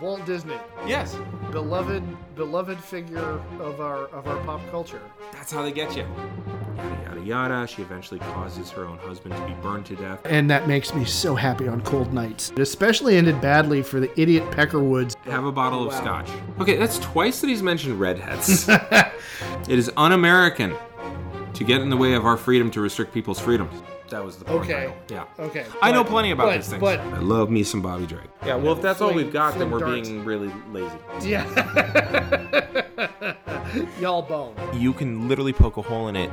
Walt Disney, Yes, beloved beloved figure of our of our pop culture. that's how they get you. Yada yada yada. She eventually causes her own husband to be burned to death. And that makes me so happy on cold nights. It especially ended badly for the idiot Peckerwoods. Have a bottle of scotch. Okay, that's twice that he's mentioned redheads. it is un-American to get in the way of our freedom to restrict people's freedoms. That was the point. Okay. Yeah. Okay. I know plenty about but- these things. But I love me some Bobby Drake. Yeah, well, if that's all we've got, then we're darts. being really lazy. yeah. Y'all bone. You can literally poke a hole in it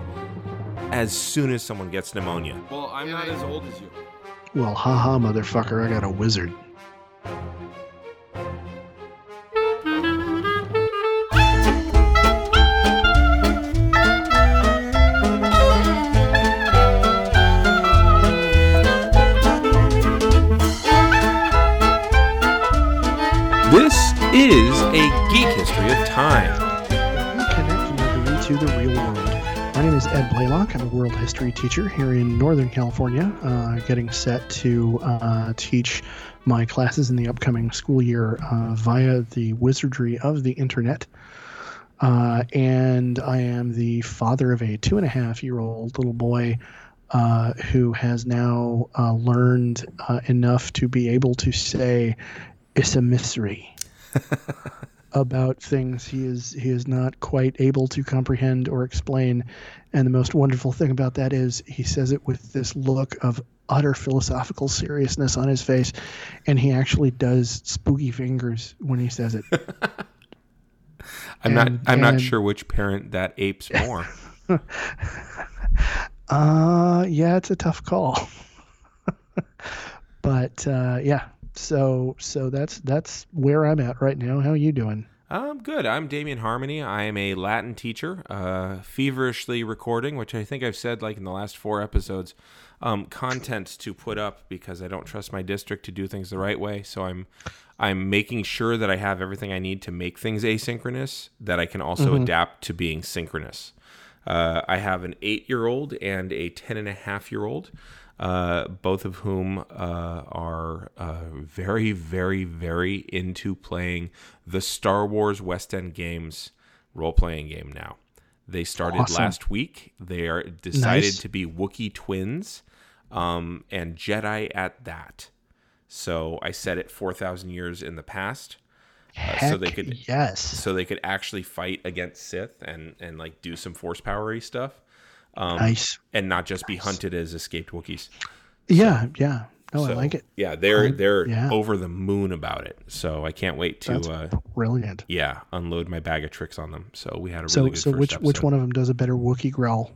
as soon as someone gets pneumonia. Well, I'm not as old as you. Well, haha, motherfucker, I got a wizard. Is a geek history of time. Reconnecting you to the real world. My name is Ed Blaylock. I'm a world history teacher here in Northern California, uh, getting set to uh, teach my classes in the upcoming school year uh, via the wizardry of the internet. Uh, and I am the father of a two and a half year old little boy uh, who has now uh, learned uh, enough to be able to say, It's a mystery about things he is he is not quite able to comprehend or explain and the most wonderful thing about that is he says it with this look of utter philosophical seriousness on his face and he actually does spooky fingers when he says it I'm not. I'm not sure which parent that apes more. uh yeah it's a tough call but uh yeah so so that's that's where i'm at right now how are you doing I'm good. I'm Damien Harmony. I am a Latin teacher, uh, feverishly recording, which I think I've said like in the last four episodes, um, content to put up because I don't trust my district to do things the right way. So I'm, I'm making sure that I have everything I need to make things asynchronous, that I can also adapt to being synchronous. Uh, I have an eight-year-old and a ten and a half-year-old, uh, both of whom uh, are uh, very, very, very into playing the Star Wars West End Games role-playing game now. They started Awesome. last week. They are decided Nice. to be Wookiee twins um, and Jedi at that. So I set it four thousand years in the past Heck so they could- yes so they could actually fight against Sith and and like do some force powery stuff, um, nice and not just be hunted as escaped Wookiees. yeah yeah no i like it Yeah, they're they're yeah. over the moon about it. So I can't wait to That's uh, brilliant. yeah unload my bag of tricks on them. So we had a So, really good so first which which one of them does a better Wookiee growl?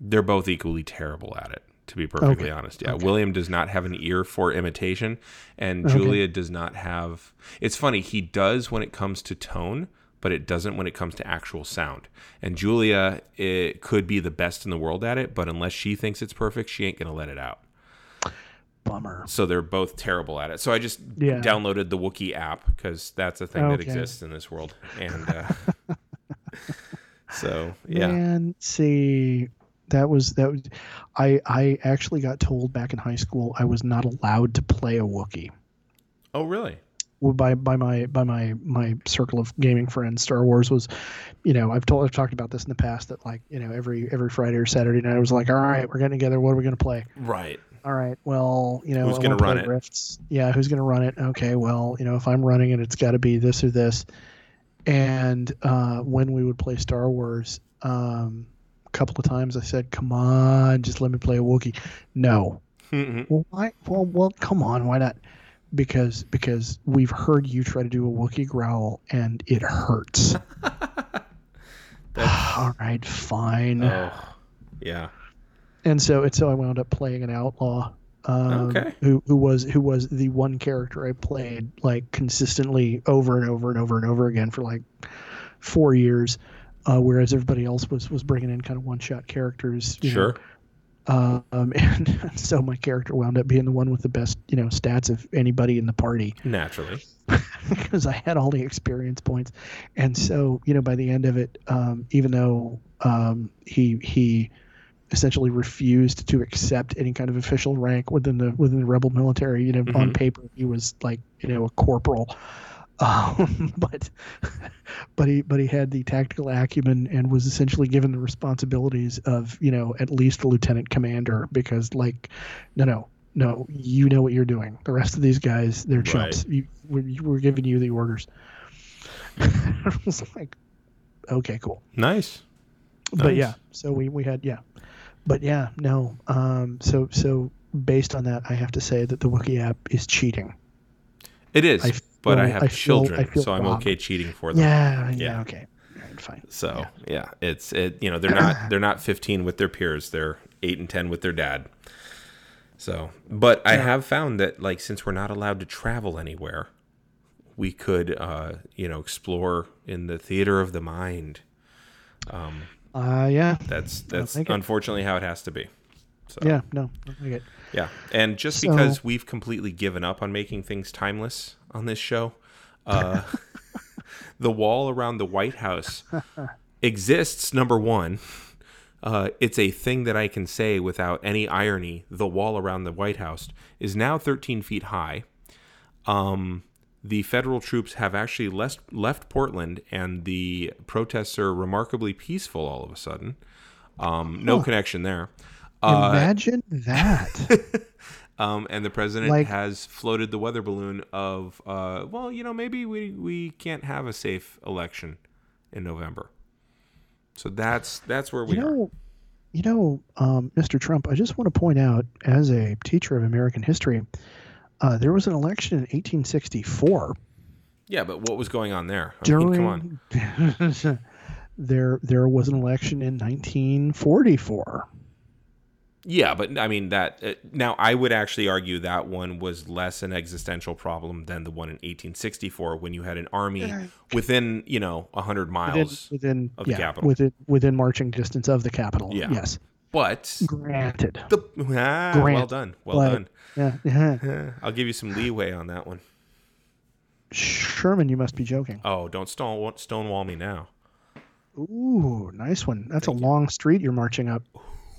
They're both equally terrible at it. To be perfectly Okay. honest, yeah. Okay. William does not have an ear for imitation, and Okay. Julia does not have. It's funny. He does when it comes to tone, but it doesn't when it comes to actual sound. And Julia it could be the best in the world at it, but unless she thinks it's perfect, she ain't gonna let it out. Bummer. So they're both terrible at it. So I just Yeah. downloaded the Wookiee app because that's a thing that exists in this world. And uh, so yeah, Man, see, that was that. Was, I I actually got told back in high school I was not allowed to play a Wookiee. oh really? By by my by my my circle of gaming friends, Star Wars was, you know, I've told I've talked about this in the past that like you know every every Friday or Saturday night I was like, all right, we're getting together. What are we gonna play? Right. all right, well, you know, Who's gonna run it? Rifts. Yeah, who's going to run it? Okay, well, you know, if I'm running it, it's got to be this or this. And uh, when we would play Star Wars, um, a couple of times I said, "Come on, just let me play a Wookiee." No. Well, why? Well, well, come on, why not? Because because we've heard you try to do a Wookiee growl and it hurts. All right, fine. oh, yeah. and so and so I wound up playing an outlaw. Um, Okay. Who who was who was the one character I played like consistently over and over and over and over again for like four years, uh, whereas everybody else was was bringing in kind of one shot characters. you know. Um, and so my character wound up being the one with the best you know stats of anybody in the party Naturally. because I had all the experience points, and so you know by the end of it, um, even though um, he he essentially refused to accept any kind of official rank within the within the rebel military. You know, on Mhm. paper he was like you know a corporal, um, but but he but he had the tactical acumen and was essentially given the responsibilities of you know at least a lieutenant commander because like no no no you know what you're doing. The rest of these guys they're chumps. You, we're, we're giving you the orders. I was like, okay, cool Nice. but Nice. yeah so we we had yeah but yeah no um so so based on that i have to say that the Wookiee app is cheating It is, I but I have I feel- children, I feel so I'm okay cheating for them. yeah yeah, Yeah. okay right, fine So yeah. it's it. You know, they're not they're not 15 with their peers. They're eight and 10 with their dad. So, but I Yeah. have found that like since we're not allowed to travel anywhere, we could uh you know explore in the theater of the mind. Um, uh yeah that's that's like it. unfortunately how it has to be. So yeah no I like yeah, and just So- because we've completely given up on making things timeless on this show, uh, the wall around the White House exists. Number one, uh, it's a thing that I can say without any irony. The wall around the White House is now 13 feet high. Um, the federal troops have actually left left Portland, and the protests are remarkably peaceful all of a sudden. Um, no Huh. connection there. Uh, imagine that um, and the president Like- has floated the weather balloon of, uh, well, you know, maybe we, we can't have a safe election in November. So that's that's where we you are. know you know um, mr trump i just want to point out as a teacher of american history uh, there was an election in 1864 Yeah, but what was going on there? I mean, come on. during there there was an election in 1944 Yeah, but I mean that uh, now I would actually argue that one was less an existential problem than the one in 1864 when you had an army within you know 100 miles. within of the capital. within within marching distance of the capital. Yeah. Yes, But granted. the ah, well done, well but- done. Yeah, yeah. I'll give you some leeway on that one. Sherman, you must be joking. Oh, don't stone stonewall me now. Ooh, nice one. That's Thank a you. long street you're marching up.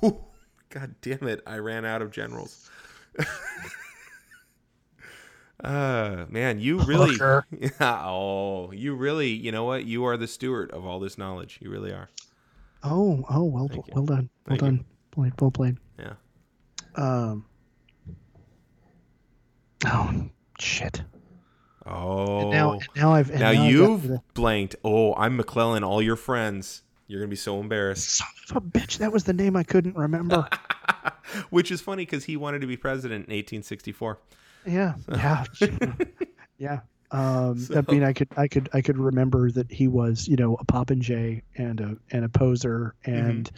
God damn it! I ran out of generals. uh man, you really. Hooker. Yeah, oh, you really. You know what? You are the steward of all this knowledge. You really are. Oh, oh, well, Thank you. well done, well Thank you. done, played, well played. Yeah. Um. Oh shit! Oh. And now, and now I've now got you've the- blanked. Oh, I'm McClellan. All your friends. You're gonna be so embarrassed. son of a bitch. That was the name I couldn't remember. Which is funny because he wanted to be president in 1864. yeah, yeah, yeah. Um, So- I mean, I could, I could, I could remember that he was, you know, a popinjay and a and a poser, and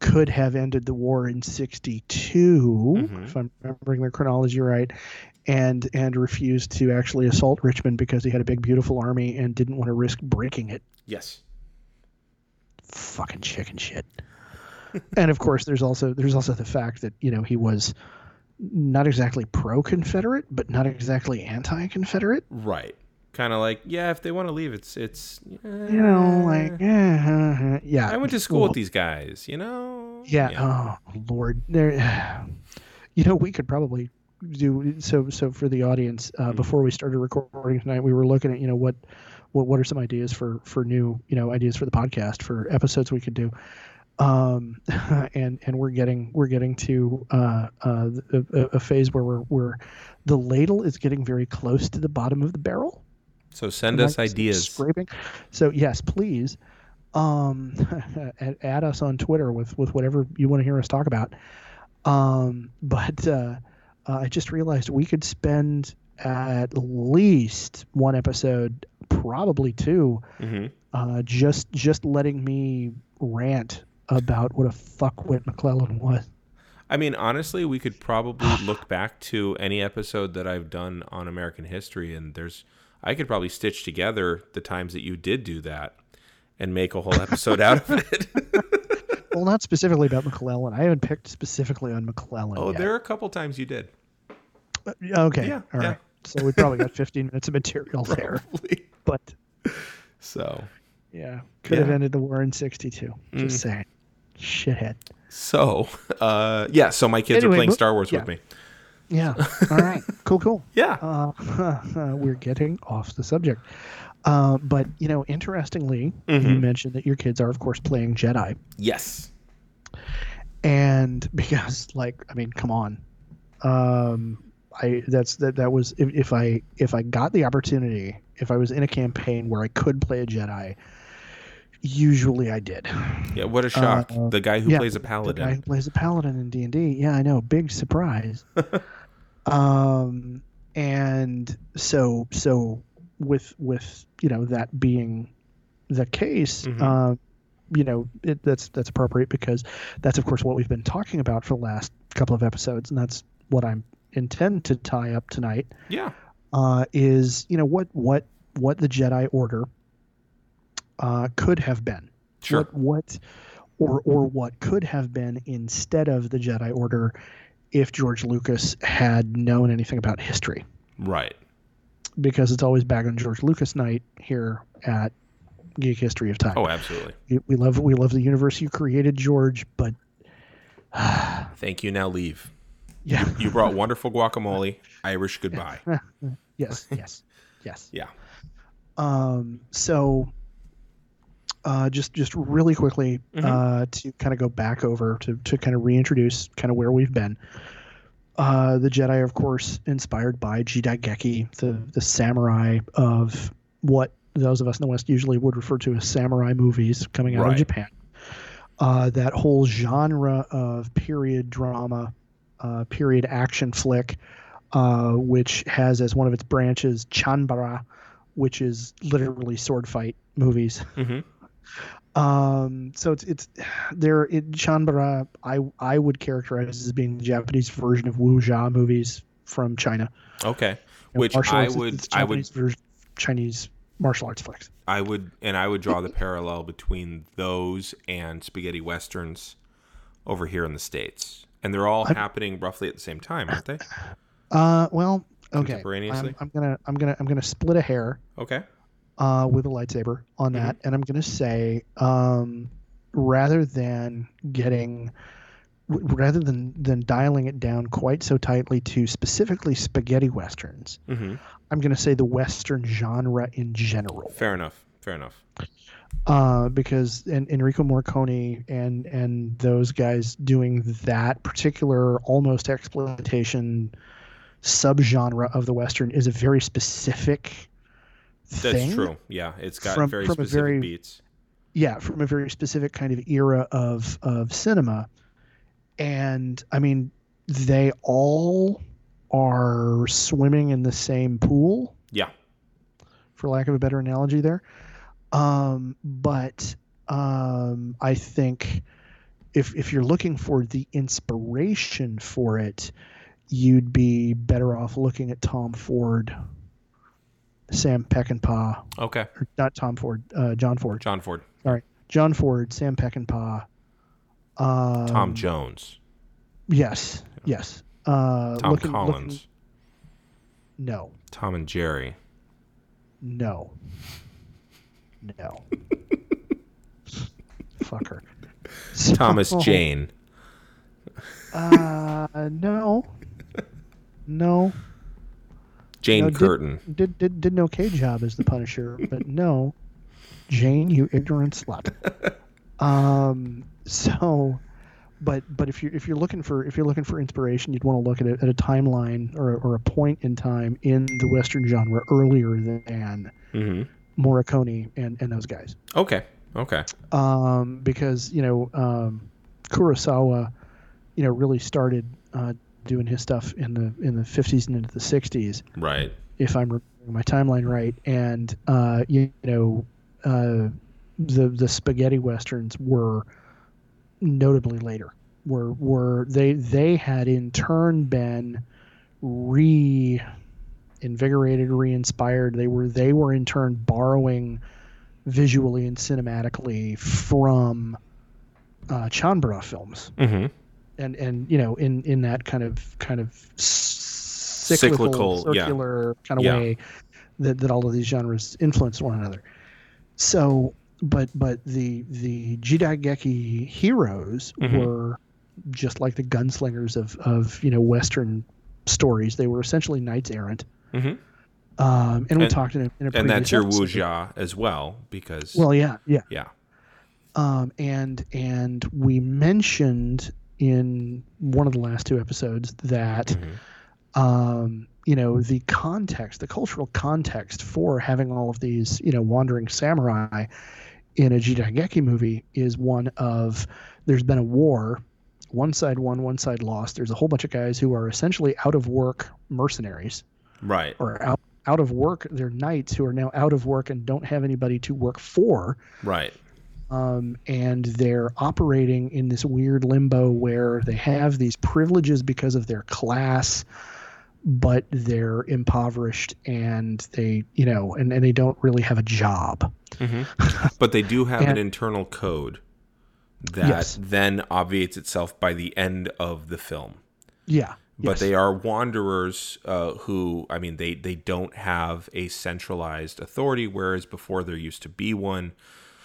could have ended the war in '62, Mhm. if I'm remembering the chronology right, and and refused to actually assault Richmond because he had a big, beautiful army and didn't want to risk breaking it. Yes. Fucking chicken shit. and of course, there's also there's also the fact that you know he was not exactly pro-Confederate, but not exactly anti-Confederate. Right. Kind of like, yeah, if they want to leave, it's it's. You know, like yeah, yeah. I went to school well, with these guys. You know. Yeah. Oh Lord, there. You know, we could probably do so. So for the audience, uh, Mhm. before we started recording tonight, we were looking at you know what, what what are some ideas for for new you know ideas for the podcast for episodes we could do. Um, and and we're getting we're getting to uh, uh, a, a- phase where we're we're the ladle is getting very close to the bottom of the barrel. So send us ideas. Scraping. So yes, please, um, add, add us on Twitter with with whatever you want to hear us talk about. Um, but uh, uh, I just realized we could spend at least one episode, probably two, hmm uh, just just letting me rant about what a fuckwit McClellan was. I mean, honestly, we could probably look back to any episode that I've done on American history, and there's, I could probably stitch together the times that you did do that, and make a whole episode out of it. Well, not specifically about McClellan. I haven't picked specifically on McClellan. oh, yet. there are a couple times you did. Uh, Okay. Yeah, All yeah. right. So we probably got 15 minutes of material there. But So yeah, could have ended the war in 62. Just Mm. saying. Shithead. So, uh, yeah. So my kids Anyway, are playing mo- Star Wars yeah. with me. Yeah. All right. Cool. Cool. Yeah. Uh, we're getting off the subject. Uh, but you know, interestingly, you Mhm. mentioned that your kids are, of course, playing Jedi, yes. and because, like, I mean, come on, um, I that's that that was if, if I if I got the opportunity, if I was in a campaign where I could play a Jedi, usually I did. Yeah. What a shock. Uh, the guy who yeah, plays a The paladin. guy who plays a paladin in D and D. Yeah, I know. Big surprise. um, and so so with with you know that being the case, Mhm. uh, you know it, that's that's appropriate because that's of course what we've been talking about for the last couple of episodes, and that's what I'm intend to tie up tonight. yeah. Uh, is you know what what what the Jedi Order uh, could have been Sure. what, what or or what could have been instead of the Jedi Order if George Lucas had known anything about history Right. because it's always back on George Lucas night here at Geek History of Time. Oh, absolutely. We- we love we love the universe you created George but Thank you. Now leave. Yeah You brought wonderful guacamole. Irish goodbye. yes yes yes Yeah. Um, so, uh, just just really quickly Mhm. uh, to kind of go back over to to kind of reintroduce kind of where we've been. Uh, the Jedi, of course, inspired by Jidaigeki, the the samurai of what those of us in the West usually would refer to as samurai movies coming out Right. of Japan. Uh, that whole genre of period drama, uh, period action flick, uh, which has as one of its branches Chanbara, which is literally sword fight movies. hmm Um, so it's it's there. It, Chanbara, I I would characterize as being the Japanese version of wuxia movies from China. Okay. Which I arts- would- I would- version Chinese martial arts flicks. I would, and I would draw the parallel between those and spaghetti westerns over here in the states, and they're all happening roughly at the same time, aren't they? Uh, well, okay. Contemporaneously? I'm, I'm gonna I'm gonna I'm gonna split a hair. Okay. uh, with a lightsaber on that, and I'm going to say um, rather than getting rather than than dialing it down quite so tightly to specifically spaghetti westerns, hmm I'm going to say the western genre in general, Fair enough. Fair enough. Uh, because en- Enrico Morricone and and those guys doing that particular almost exploitation subgenre of the western is a very specific. That's thing. true. Yeah, it's got From- very from a specific very- beats. yeah from a very specific kind of era of of cinema and i mean they all are swimming in the same pool Yeah. for lack of a better analogy there um but um i think if if you're looking for the inspiration for it you'd be better off looking at tom ford sam peckinpah Okay. not tom ford uh, john ford John Ford. All right. John Ford, Sam Peckinpah, um, Tom Jones. Yes, yes. Uh, Tom looking- looking- Collins. no, Tom and Jerry. no, no. Fucker. Thomas So, Jane. Uh, no, no. Jane no, did- Curtin. Did did did an okay job as the Punisher, but no, Jane, you ignorant slut. Um. So, but but if you're if you're looking for if you're looking for inspiration, you'd want to look at it at a timeline or or a point in time in the Western genre earlier than hmm Morricone and and those guys. Okay. Okay. Um. Because you know, um, Kurosawa, you know, really started uh, doing his stuff in the in the 50s and into the 60s Right. if I'm remembering my timeline right. And uh, you, know, uh, the the spaghetti westerns were notably later. Were were they they had in turn been re invigorated, re inspired. They were they were in turn borrowing visually and cinematically from uh, Chanbara films hmm and and you know in in that kind of kind of cyclical, Cyclical, yeah. circular kind of Yeah. way that that all of these genres influence one another. So but but the the Jidaigeki heroes Mhm. were just like the gunslingers of of you know Western stories. They were essentially knights errant. Mhm. Um, and we And- talked in a, in a and that's your episode- wuxia as well because Well, yeah, yeah. yeah Um, and and we mentioned in one of the last two episodes that Mhm. um, you know the context, the cultural context for having all of these you know wandering samurai in a Jidaigeki movie is one of there's been a war, one side won, one side lost. There's a whole bunch of guys who are essentially out of work mercenaries right. or out out of work. They're knights who are now out of work and don't have anybody to work for. Right. Um, and they're operating in this weird limbo where they have these privileges because of their class but they're impoverished and they you know and, and they don't really have a job. Hmm but they do have an internal code that Yes. then obviates itself by the end of the film. Yeah but yes. they are wanderers uh, who i mean they they don't have a centralized authority whereas before there used to be one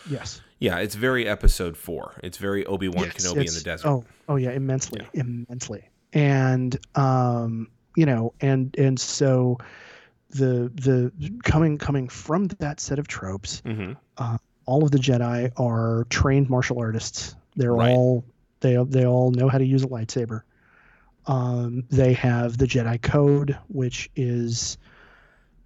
yes yeah it's very episode four it's very obi-wan Yes, kenobi in the desert oh oh yeah immensely immensely and um you know and and so the the coming coming from that set of tropes hmm all of the Jedi are trained martial artists. They're Right. all they they all know how to use a lightsaber. Um, they have the Jedi Code, which is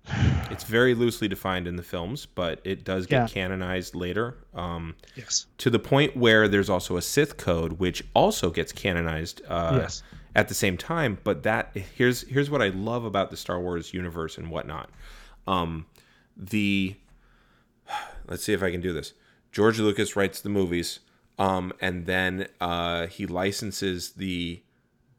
it's very loosely defined in the films but it does get Yeah. canonized later um, yes, to the point where there's also a Sith code, which also gets canonized uh, Yes. at the same time. But that here's here's what I love about the Star Wars universe and whatnot. Um, the let's see if I can do this. George Lucas writes the movies, um, and then uh, he licenses the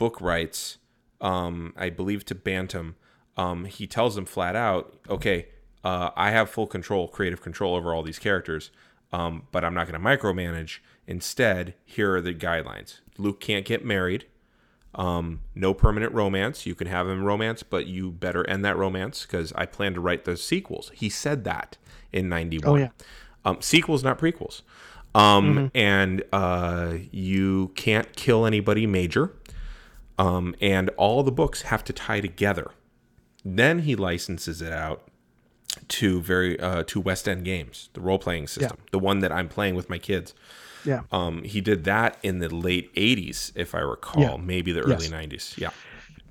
book rights, um, I believe, to Bantam. Um, he tells them flat out, okay, uh, I have full control, creative control over all these characters, um, but I'm not going to micromanage. Instead, here are the guidelines. Luke can't get married. Um, no permanent romance. You can have him romance, but you better end that romance because I plan to write the sequels. He said that in '91. Oh, yeah. Um, sequels, not prequels. Um, And uh, you can't kill anybody major. Um, and all the books have to tie together. Then he licenses it out to very uh, to West End Games, the role playing system, the one that I'm playing with my kids. yeah, Um, he did that in the late '80s, if I recall, Yeah. maybe the early Yes. '90s. Yeah.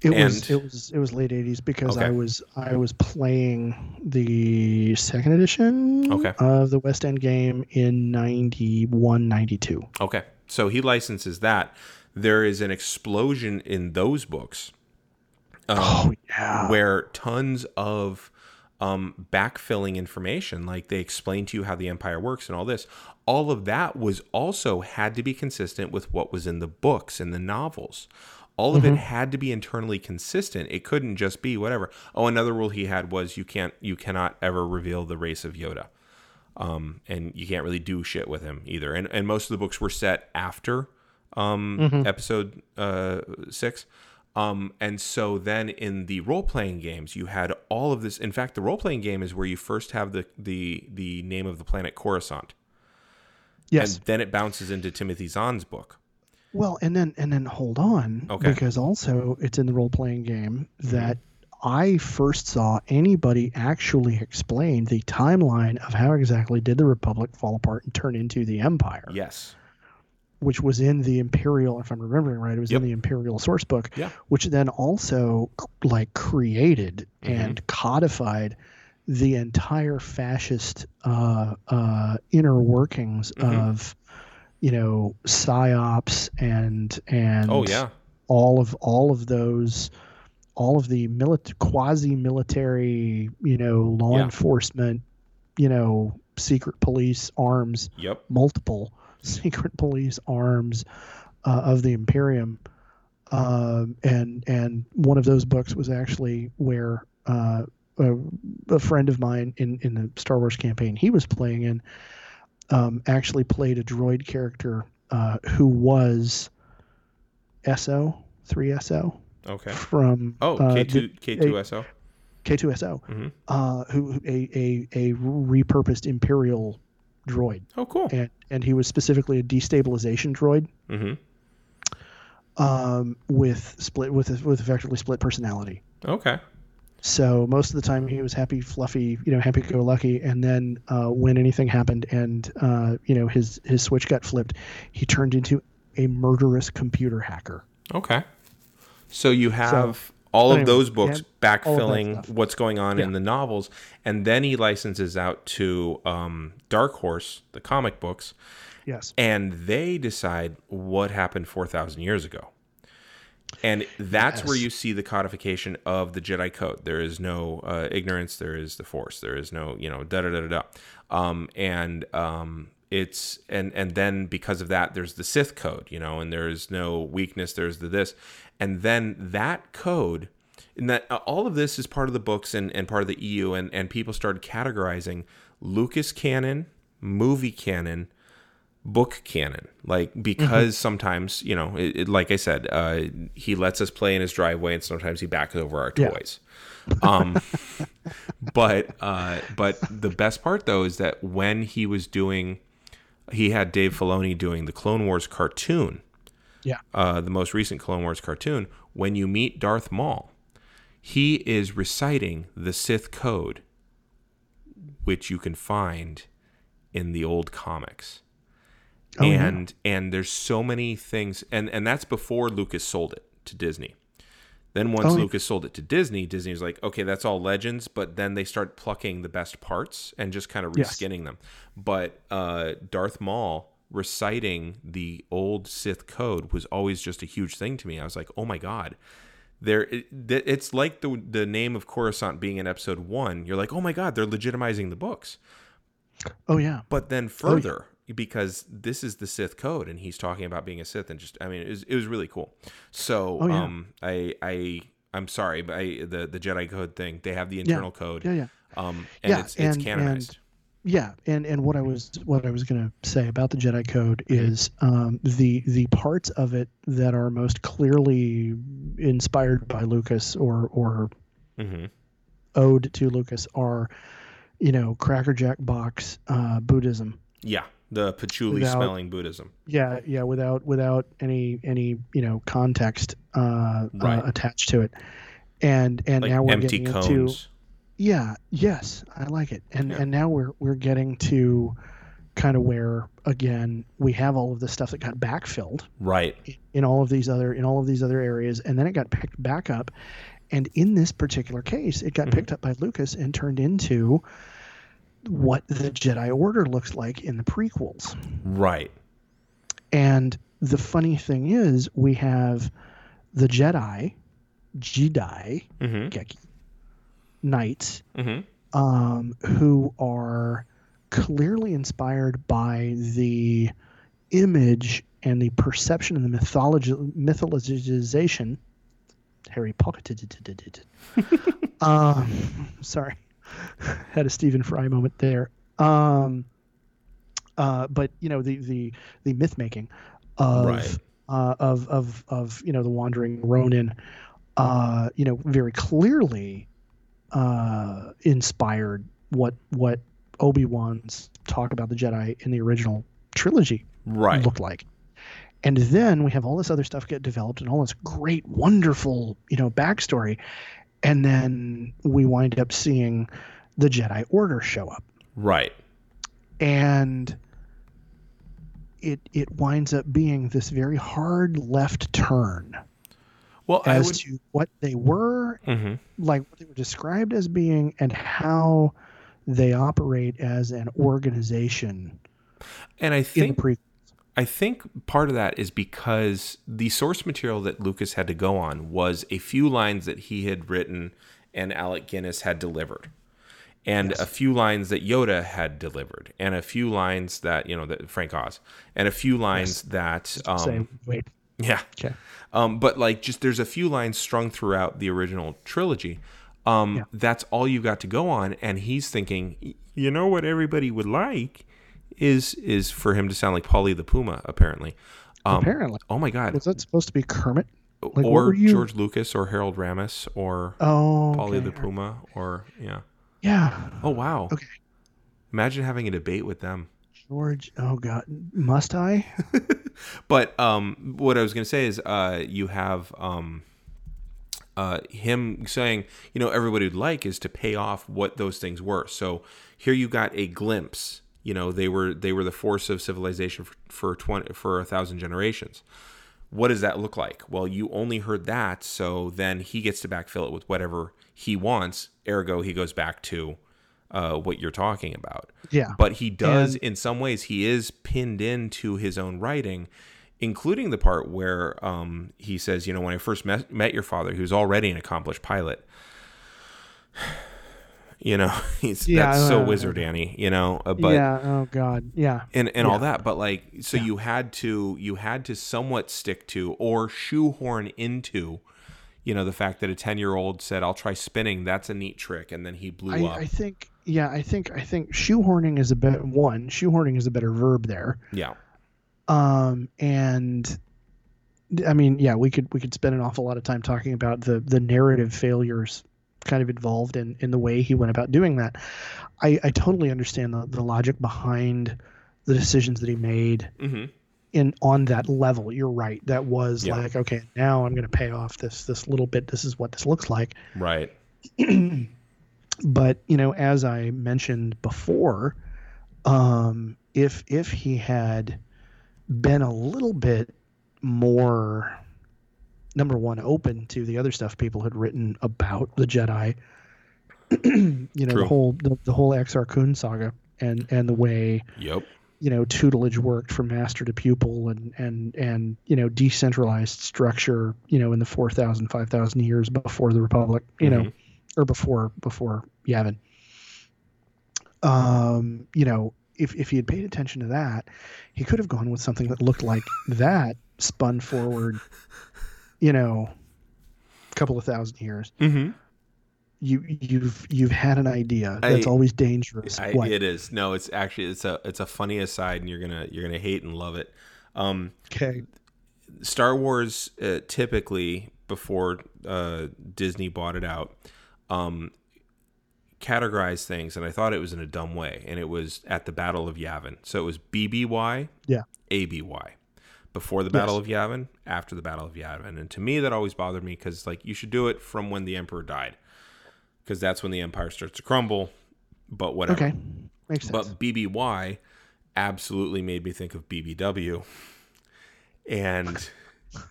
it was it was it was late '80s because Okay. I was I was playing the second edition Okay. of the West End game in 91, 92. Okay. So he licenses that. There is an explosion in those books Oh yeah, where tons of um, backfilling information, like they explain to you how the empire works and all this, all of that was also had to be consistent with what was in the books and the novels. All of it had to be internally consistent. It couldn't just be whatever. Oh, another rule he had was you can't, you cannot ever reveal the race of Yoda, um, and you can't really do shit with him either. And and most of the books were set after um, episode uh, six. Um, and so then in the role playing games, you had all of this. In fact, the role playing game is where you first have the, the, the name of the planet Coruscant. yes. And then it bounces into Timothy Zahn's book. Well, and then and then hold on, Okay. because also it's in the role playing game that I first saw anybody actually explain the timeline of how exactly did the Republic fall apart and turn into the Empire, Yes. Which was in the Imperial, if I'm remembering right, it was Yep. in the Imperial source book, Yeah. which then also like created Mm-hmm. and codified the entire fascist uh, uh, inner workings Mhm. of you know psyops and and Oh, yeah. all of all of those all of the milit- quasi military you know law Yeah. enforcement you know secret police arms Yep. multiple secret police arms uh, of the Imperium, um, and and one of those books was actually where uh, a, a friend of mine in in the Star Wars campaign he was playing in um, actually played a droid character uh, who was SO three SO Okay. from Oh, uh, K two K two S O. K2SO, Mhm. uh, who who- a, a a repurposed Imperial droid, Oh, cool. and and he was specifically a destabilization droid Mm-hmm. um, with split with with effectively split personality. Okay. So most of the time he was happy, fluffy, you know, happy go lucky, and then uh, when anything happened and uh, you know his his switch got flipped, he turned into a murderous computer hacker. Okay. So you have all of those books and all of that backfilling what's going on in the novels, and then he licenses out to um, Dark Horse, the comic books, Yes. and they decide what happened 4,000 years ago. And that's where you see the codification of the Jedi Code. There is no uh, ignorance. There is the Force. There is no, you know, da da da da da. Um, and um, it's and and then because of that, there's the Sith Code, you know, and there's no weakness. There's the this, and then that code, and that uh, all of this is part of the books and, and part of the EU, and and people started categorizing Lucas canon, movie canon, book canon like because sometimes you know it, it- like i said uh, he lets us play in his driveway and sometimes he backs over our Yeah. toys um but uh but the best part though is that when he was doing he had dave filoni doing the clone wars cartoon Yeah. uh the most recent clone wars cartoon when you meet darth maul he is reciting the sith code which you can find in the old comics Oh, yeah. and and there's so many things and and that's before lucas sold it to disney then once Oh, lucas sold it to disney disney was like okay that's all legends but then they start plucking the best parts and just kind of Yes. reskinning them. But uh darth maul reciting the old sith code was always just a huge thing to me. I was like oh my god. There it, it's like the the name of coruscant being in episode one. You're like oh my god they're legitimizing the books. Oh yeah. but then further because this is the Sith code and he's talking about being a Sith and just I mean it was, it was really cool. So Oh, yeah. um I I I'm sorry but I the the Jedi code thing they have the internal code Yeah. Yeah. um and Yeah, it's it's and- canonized. Yeah, and and what I was what I was going to say about the Jedi Code Mm-hmm. is um, the the parts of it that are most clearly inspired by Lucas or or hmm ode to Lucas are, you know, Cracker Jack box uh, Buddhism. Yeah, the patchouli Without- smelling Buddhism. Yeah, yeah, without without any any you know context uh, Right. uh, attached to it, and and Like now we're empty getting cones. into yeah, yes, I like it, and Yeah. and now we're we're getting to kind of where again we have all of the stuff that got backfilled Right. in all of these other in all of these other areas and then it got picked back up and in this particular case it got Mhm. picked up by lucas and turned into what the jedi order looks like in the prequels Right. and the funny thing is we have the jedi jedi hmm Geki, knights hmm um, who are clearly inspired by the image and the perception and the mythology mythologization. Harry Potter. um, sorry, had a Stephen Fry moment there. Um, uh, but you know the the the myth making of Right. uh, of of of you know the wandering Ronin, uh, you know very clearly uh, inspired what what Obi Wan's talk about the Jedi in the original trilogy Right. looked like. And then we have all this other stuff get developed and all this great, wonderful, you know, backstory. And then we wind up seeing the Jedi Order show up. Right. And it it winds up being this very hard left turn Well, as would. to what they were hmm like what they were described as being and how they operate as an organization And I in think the pre I think part of that is because the source material that Lucas had to go on was a few lines that he had written and Alec Guinness had delivered. And Yes. a few lines that Yoda had delivered, and a few lines that you know that Frank Oz, and a few lines that um, say wait yeah, okay um, but like just there's a few lines strung throughout the original trilogy. Um, Yeah. That's all you got to go on, and he's thinking, you know what everybody would like is is for him to sound like Polly the Puma, apparently. Um, apparently oh my God! was that supposed to be Kermit what or George Lucas, or Harold Ramis, or oh Polly okay. the Puma, or yeah. yeah Oh wow! Okay. Imagine having a debate with them. George, oh God, must I? but um, what I was going to say is, uh, you have um, uh, him saying, you know, everybody would like is to pay off what those things were. So here you got a glimpse. You know, they were they were the force of civilization for, for twenty for a thousand generations. What does that look like? Well, you only heard that, so then he gets to backfill it with whatever he wants. Ergo, he goes back to uh, what you're talking about. Yeah. But he does, And- in some ways, he is pinned into his own writing, including the part where um, he says, you know, when I first met, met your father, he was already an accomplished pilot. You know, he's Yeah, that's so uh, wizard Annie, you know, uh, but yeah. Oh God. Yeah. and and all that but like so you had to you had to somewhat stick to or shoehorn into you know the fact that a 10 year old said i'll try spinning that's a neat trick and then he blew I, up I think. Yeah. I think. I think shoehorning is a better one. Shoehorning is a better verb there. yeah Um. And. I mean, yeah, we could we could spend an awful lot of time talking about the the narrative failures kind of involved in in the way he went about doing that. I I totally understand the the logic behind the decisions that he made hmm in on that level. You're right. That was Yeah. like, okay, now I'm going to pay off this this little bit. This is what this looks like. right but you know, as I mentioned before, um, if if he had been a little bit more number one open to the other stuff people had written about the Jedi, you know, True. the whole the, the whole Exar Kun saga and and the way yep you know tutelage worked from master to pupil and and and you know decentralized structure you know in the 4000 5000 years before the republic you know Mhm. or before before yavin um you know if if he had paid attention to that he could have gone with something that looked like that spun forward you know a couple of thousand years mm-hmm. you you've you've had an idea that's I- always dangerous I, it is no it's actually it's a it's a funny aside and you're gonna you're gonna hate and love it um okay Star Wars uh, typically before uh, Disney bought it out um, categorized things, and I thought it was in a dumb way, and it was at the Battle of Yavin. So it was BBY, Yeah. ABY, before the Battle of Yavin, after the Battle of Yavin, and to me that always bothered me because like you should do it from when the Emperor died, because that's when the Empire starts to crumble. But whatever. okay makes sense But BBY absolutely made me think of BBW. And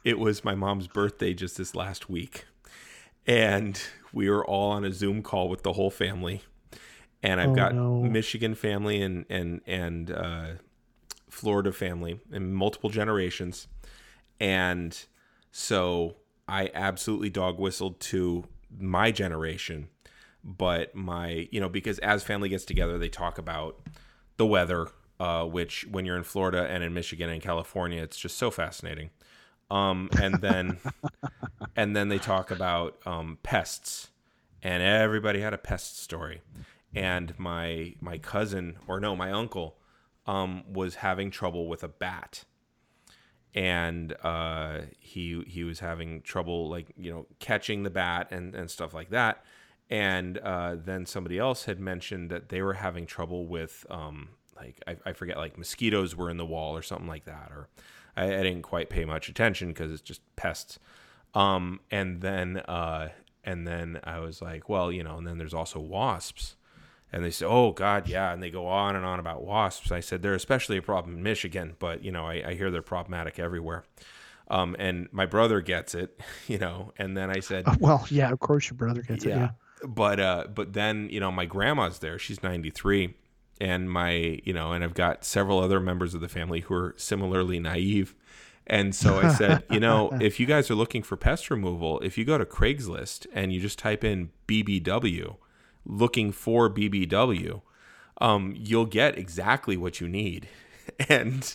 it was my mom's birthday just this last week. And we were all on a Zoom call with the whole family. And I've Oh, got no. Michigan family and and and uh, Florida family and multiple generations. And so I absolutely dog whistled to my generation, but my, you know, because as family gets together, they talk about the weather, uh, which when you're in Florida and in Michigan and California, it's just so fascinating. Um, and then, and then they talk about um, pests, and everybody had a pest story. And my my cousin, or no, my uncle, um, was having trouble with a bat and uh, he he was having trouble like you know catching the bat and and stuff like that. And uh, then somebody else had mentioned that they were having trouble with um, like I, I forget like mosquitoes were in the wall or something like that, or I, I didn't quite pay much attention because it's just pests. Um, and then uh, and then I was like, well, you know, and then there's also wasps. And they said, "Oh God, yeah," and they go on and on about wasps. I said they're especially a problem in Michigan, but you know, I, I hear they're problematic everywhere. Um, and my brother gets it, you know. And then I said, Uh, well, yeah, of course your brother gets it. Yeah. but uh, but then you know, my grandma's there. She's ninety three, and my you know, and I've got several other members of the family who are similarly naive. And so I said, you know, if you guys are looking for pest removal, if you go to Craigslist and you just type in BBW, looking for BBW, um, you'll get exactly what you need. And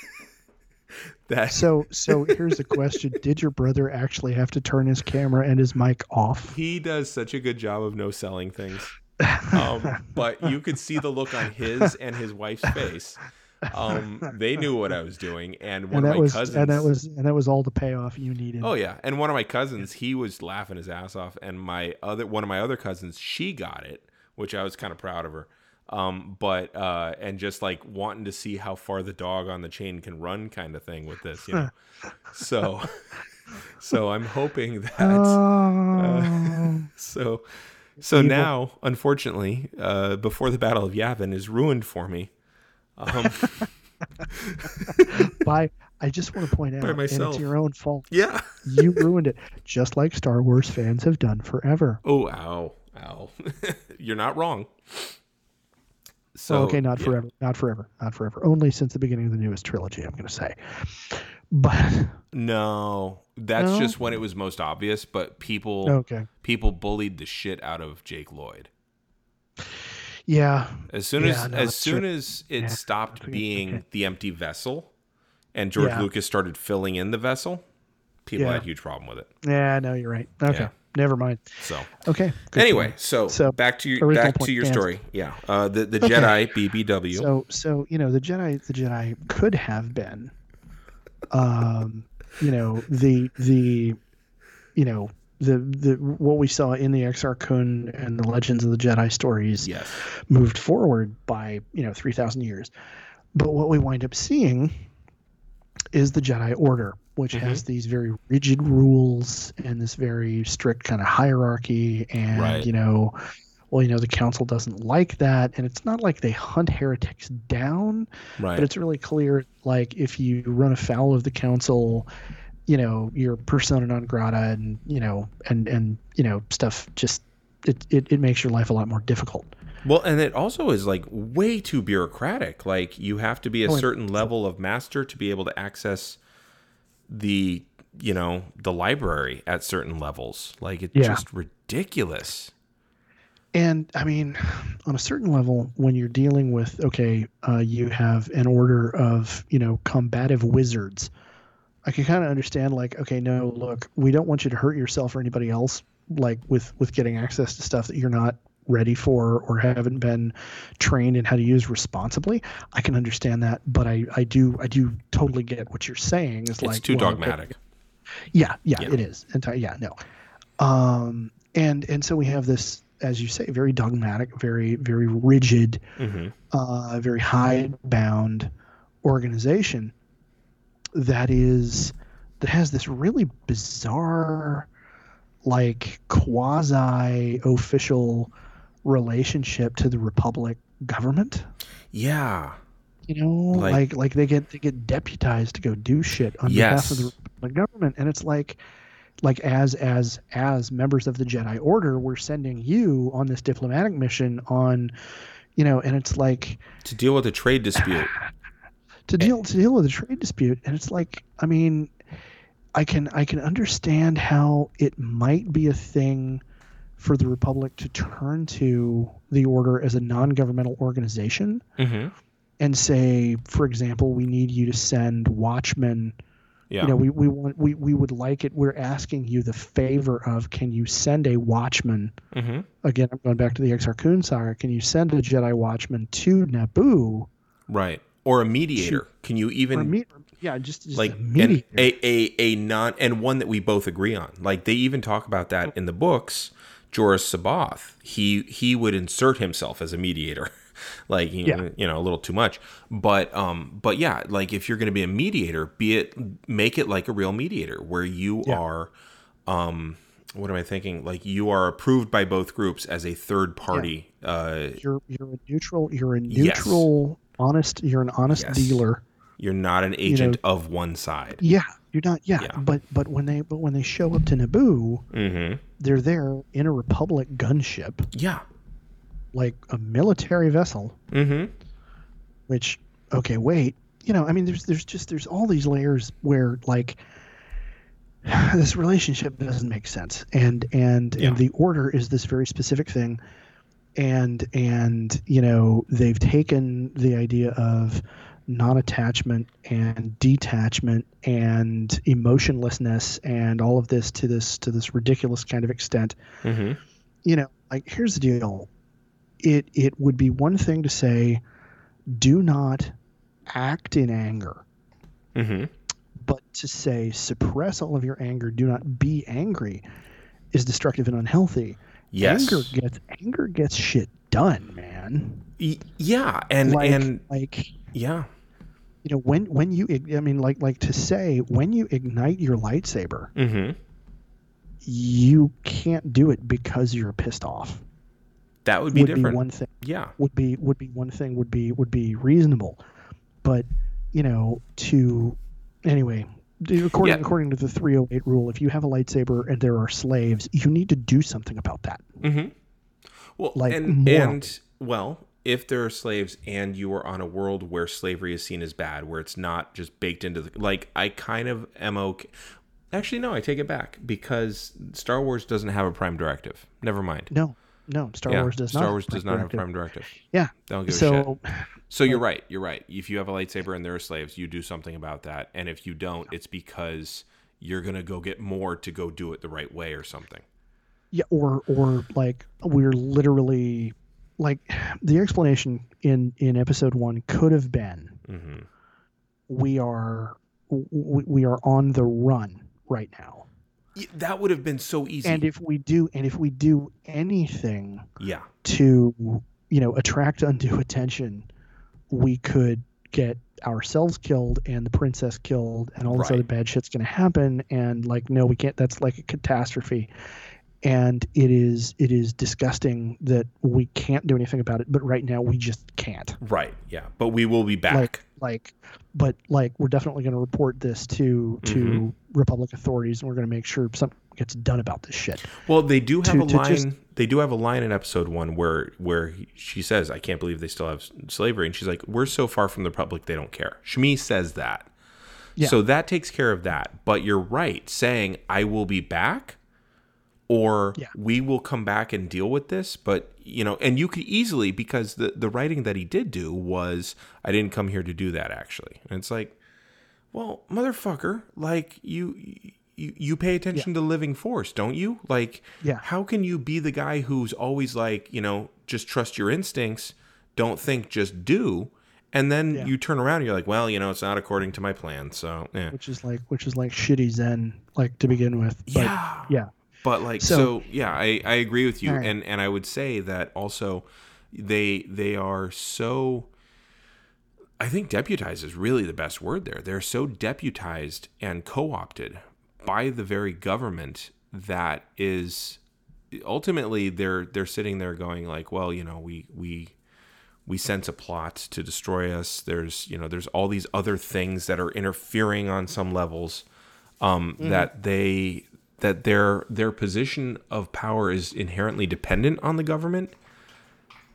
that So, so here's the question: Did your brother actually have to turn his camera and his mic off? he does such a good job of no selling things. Um, but you could see the look on his and his wife's face. Um, they knew what I was doing, and one and of my was cousins. and that was and that was all the payoff you needed. Oh yeah, and one of my cousins, he was laughing his ass off, and my other one of my other cousins, she got it, which I was kind of proud of her. Um, but uh, and just like wanting to see how far the dog on the chain can run, kind of thing with this, you know. so, so I'm hoping that. Uh, so, so now, unfortunately, uh, before the Battle of Yavin is ruined for me. Um, by I just want to point out, and it's your own fault. Yeah, you ruined it, just like Star Wars fans have done forever. Oh, ow, ow! You're not wrong. So okay, not yeah. forever, not forever, not forever. Only since the beginning of the newest trilogy, I'm going to say. But no, that's no? just when it was most obvious. But people, okay, people bullied the shit out of Jake Lloyd. Yeah. As soon as no, as soon true. as it yeah. stopped being okay. the empty vessel, and George yeah. Lucas started filling in the vessel, people had a huge problem with it. Yeah, no, you're right. Okay never mind. So okay. Anyway, so, so back to your back to your story. Yeah, uh, the the okay. Jedi BBW. So so you know the Jedi the Jedi could have been, um, you know the the, you know the the what we saw in the Exar Kun and the Legends of the Jedi stories. Yes. Moved forward by you know three thousand years, but what we wind up seeing is the Jedi Order which mm-hmm. has these very rigid rules and this very strict kind of hierarchy and right. you know well you know the council doesn't like that and it's not like they hunt heretics down right. but it's really clear like if you run afoul of the council you know you're persona non grata and you know and and you know stuff just it, it, it makes your life a lot more difficult well, and it also is like way too bureaucratic. Like you have to be a oh, certain level of master to be able to access the you know the library at certain levels like it's yeah. just ridiculous and i mean on a certain level when you're dealing with okay uh, you have an order of you know combative wizards i can kind of understand like okay no look we don't want you to hurt yourself or anybody else like with with getting access to stuff that you're not ready for or haven't been trained in how to use responsibly. I can understand that, but I, I do I do totally get what you're saying. Is it's like too well, dogmatic. yeah, yeah, yeah, it is. Enti- yeah, no. Um, and and so we have this, as you say, very dogmatic, very very rigid, mm-hmm. uh, very hide bound organization that is that has this really bizarre like quasi official relationship to the republic government. Yeah. You know, like like, like they get they get deputized to go do shit on yes. behalf of the republic government, and it's like like as as as members of the Jedi Order, we're sending you on this diplomatic mission on, you know, and it's like to deal with a trade dispute. to deal to deal with a trade dispute, and it's like, I mean, I can I can understand how it might be a thing for the Republic to turn to the Order as a non governmental organization mm-hmm. and say, for example, we need you to send watchmen. Yeah. You know, we, we want we, we would like it. We're asking you the favor of can you send a watchman? Mm-hmm. Again, I'm going back to the Exar Kun saga. Can you send a Jedi watchman to Naboo? Right. Or a mediator. To, can you even me- yeah, just, just like a, a, a a non and one that we both agree on. Like they even talk about that in the books Joruus C'baoth, he he would insert himself as a mediator. like you, yeah. you know a little too much but um but yeah like if you're going to be a mediator be it make it like a real mediator where you yeah. are um what am i thinking like you are approved by both groups as a third party yeah. uh you're you're a neutral you're a neutral. Honest you're an honest yes. dealer you're not an agent you know, of one side yeah you're not yeah, yeah, but but when they but when they show up to naboo mm-hmm they're there in a Republic gunship. Yeah. Like a military vessel. Mm-hmm. Which, okay, wait. You know, I mean, there's there's just there's all these layers where like this relationship doesn't make sense, and and yeah. and the order is this very specific thing, and and you know they've taken the idea of non-attachment and detachment and emotionlessness and all of this to this to this ridiculous kind of extent. Mm-hmm. you know like here's the deal. It it would be one thing to say do not act in anger. Mm-hmm. but to say suppress all of your anger. Do not be angry is destructive and unhealthy yes anger gets anger gets shit done man Y- yeah, and Like, and like yeah, you know when when you I mean like like to say when you ignite your lightsaber, mm-hmm. you can't do it because you're pissed off. that would be would different. be one thing. yeah, Would be would be one thing. Would be would be reasonable, but you know to anyway. According, Yeah. according to the 308 rule, if you have a lightsaber and there are slaves, you need to do something about that. Mm-hmm. Well, Like, and morally. and well, if there are slaves and you are on a world where slavery is seen as bad, where it's not just baked into the like, I kind of am okay. Actually, no, I take it back because Star Wars doesn't have a prime directive. Never mind. No, no, Star yeah, Wars does Star not. Wars have does not have a prime directive. Yeah. Don't give a shit. So, you're right. You're right. If you have a lightsaber and there are slaves, you do something about that. And if you don't, it's because you're gonna go get more to go do it the right way or something. yeah, or or like we're literally like the explanation in in episode one could have been hmm we are we, we are on the run right now, That would have been so easy. and if we do and if we do anything yeah. to you know attract undue attention, we could get ourselves killed and the princess killed and all this Right. other bad shit's going to happen and like no we can't that's like a catastrophe and it is it is disgusting that we can't do anything about it but right now we just can't Right. Yeah. But we will be back. like like but like we're definitely going to report this to to Mhm. republic authorities and we're going to make sure something gets done about this shit well, they do have to- a to line. just- They do have a line in episode one where where he- she says, "I can't believe they still have slavery," and she's like, "We're so far from the public, they don't care." Shmi says that. Yeah. So that takes care of that. But you're right, saying I will be back or Yeah. we will come back and deal with this. But you know, and you could easily because the the writing that he did do was I didn't come here to do that actually. And it's like, well, motherfucker, like you you, you pay attention to living force, don't you? Like Yeah. how can you be the guy who's always like, you know, just trust your instincts, don't think, just do? And then Yeah. you turn around and you're like, well, you know, it's not according to my plan. So, yeah. which is like which is like shitty zen like to begin with but yeah. yeah But like So- so, yeah, I, I agree with you, right. and and I would say that also they they are so. I think deputized is really the best word there. They're so deputized and co-opted by the very government that is ultimately they're they're sitting there going like, well, you know, we we we sense a plot to destroy us. There's you know there's all these other things that are interfering on some levels um, that they that their their position of power is inherently dependent on the government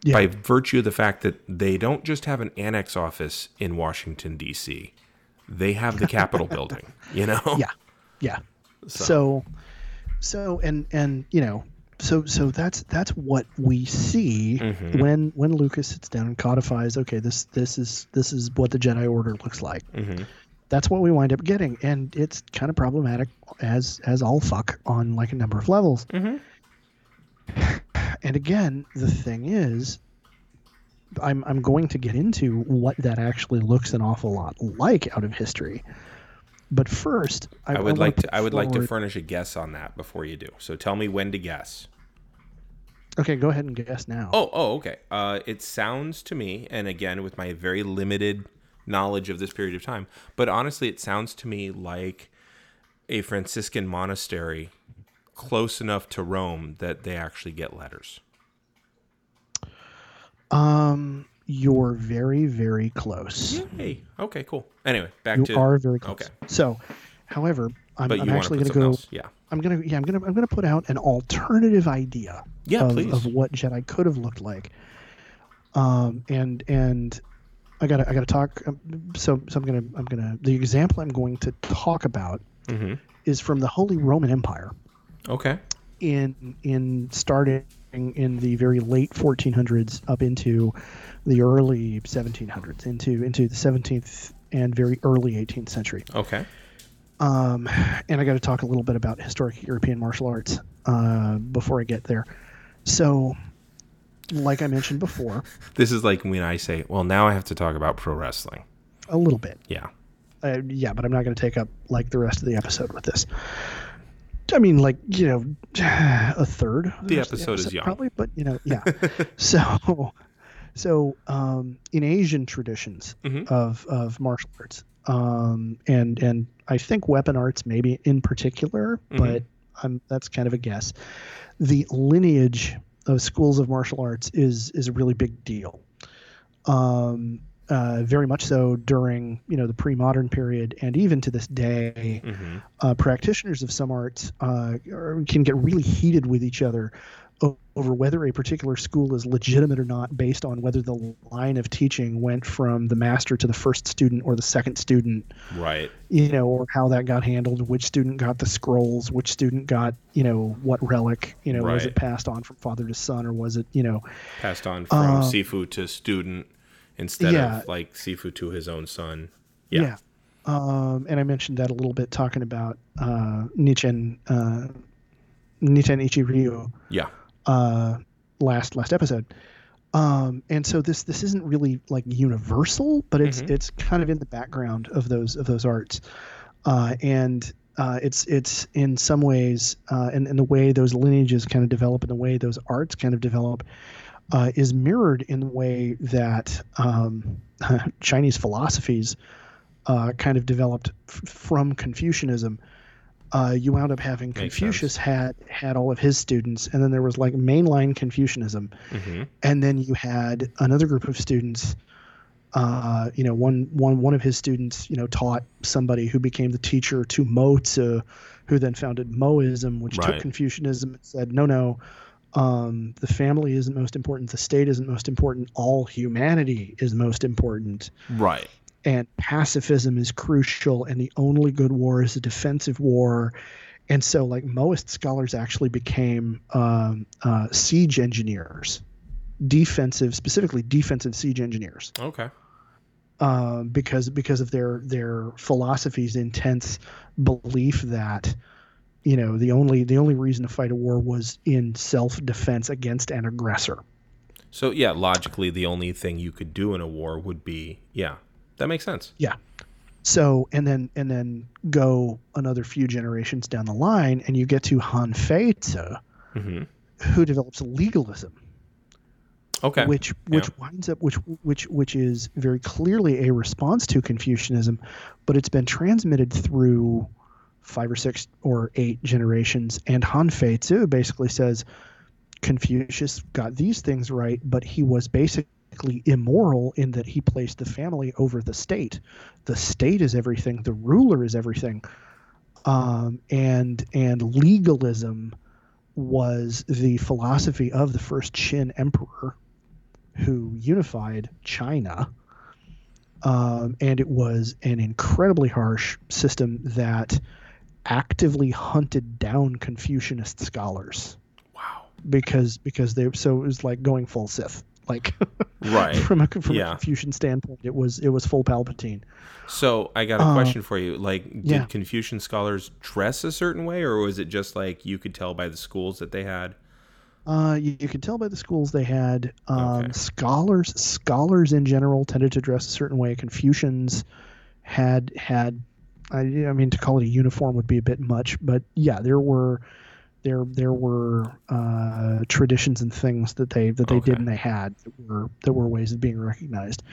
Yeah. by virtue of the fact that they don't just have an annex office in Washington D.C. They have the Capitol building. You know. Yeah. Yeah. So. so and and you know so so that's that's what we see Mhm. when when Lucas sits down and codifies okay this this is this is what the Jedi Order looks like. hmm That's what we wind up getting and it's kind of problematic as as all fuck on like a number of levels. hmm And again, the thing is I'm I'm going to get into what that actually looks an awful lot like out of history. But first, I, I would wanna like to. I would like to furnish a guess on that before you do. So tell me when to guess. Okay, go ahead and guess now. Oh, oh, okay. Uh, it sounds to me, and again with my very limited knowledge of this period of time, but honestly, it sounds to me like a Franciscan monastery close enough to Rome that they actually get letters. Um, you're very, very close. Hey, okay, cool. Anyway, back You to You are very close. okay. So, however, I'm, I'm you want to actually going to go. else? Yeah, I'm gonna, yeah, I'm gonna, I'm gonna put out an alternative idea yeah, of, please. of what Jedi could have looked like. Um, and and I gotta, I gotta talk. Um, so, so I'm gonna, I'm gonna. The example I'm going to talk about hmm is from the Holy Roman Empire Okay. In in starting in the very late 1400s up into the early 1700s into into the 17th and very early 18th century Okay. um, and i got to talk a little bit about historic european martial arts uh, before i get there so like i mentioned before This is like when I say, "Well, now I have to talk about pro wrestling." a little bit Yeah. uh, yeah but i'm not going to take up like the rest of the episode with this I mean, like you know, a third. of The episode is young. probably, but you know, yeah. so, So um, in Asian traditions Mhm. of of martial arts, um, and and I think weapon arts maybe in particular, Mhm. but I'm, that's kind of a guess. The lineage of schools of martial arts is is a really big deal. Um, uh, very much so during you know the pre-modern period, and even to this day, hmm uh, practitioners of some arts uh, can get really heated with each other over whether a particular school is legitimate or not based on whether the line of teaching went from the master to the first student or the second student. Right. you know or how that got handled which student got the scrolls which student got you know what relic you know was it passed on from father to son or was it you know Passed on from Uh, Sifu to student instead yeah. of like Sifu to his own son. yeah, Yeah. Um, and i mentioned that a little bit talking about uh nichen uh Niten Ichi-ryu Yeah. uh, last last episode. Um, and so this this isn't really like universal, but it's Mhm. it's kind of in the background of those of those arts, uh, and uh, it's it's in some ways, uh, and, and the way those lineages kind of develop, and the way those arts kind of develop, uh, is mirrored in the way that um, Chinese philosophies uh, kind of developed f- from Confucianism. Uh, you wound up having Makes Confucius had had all of his students, and then there was like mainline Confucianism, hmm and then you had another group of students. Uh, you know, one one one of his students, you know, taught somebody who became the teacher to Mo Tzu, who then founded Mohism, which Right. took Confucianism and said, no, no, um, the family isn't most important, the state isn't most important, all humanity is most important. Right. and pacifism is crucial and the only good war is a defensive war. And so like Mohist scholars actually became um, uh, siege engineers. Defensive specifically defensive siege engineers. Okay. um, because because of their their philosophy's intense belief that you know the only the only reason to fight a war was in self defense against an aggressor So yeah, logically, the only thing you could do in a war would be yeah. That makes sense. Yeah. So and then and then go another few generations down the line, and you get to Han Feizi, hmm who develops legalism, Okay. which which winds up which which which is very clearly a response to Confucianism, but it's been transmitted through five or six or eight generations, and Han Feizi basically says Confucius got these things right, but he was basically immoral in that he placed the family over the state. The state is everything. The ruler is everything. Um, and and legalism was the philosophy of the first Qin emperor, who unified China. Um, and it was an incredibly harsh system that actively hunted down Confucianist scholars wow. because because they so it was like going full Sith like Right. from a from Yeah. a Confucian standpoint it was it was full Palpatine So I got a Uh, question for you. Like, did yeah. Confucian scholars dress a certain way, or was it just like you could tell by the schools that they had? uh, you, you could tell by the schools they had um, Okay. scholars scholars in general tended to dress a certain way Confucians had had I, I mean to call it a uniform would be a bit much but yeah there were there there were uh, traditions and things that they that they Okay. did and they had that were that were ways of being recognized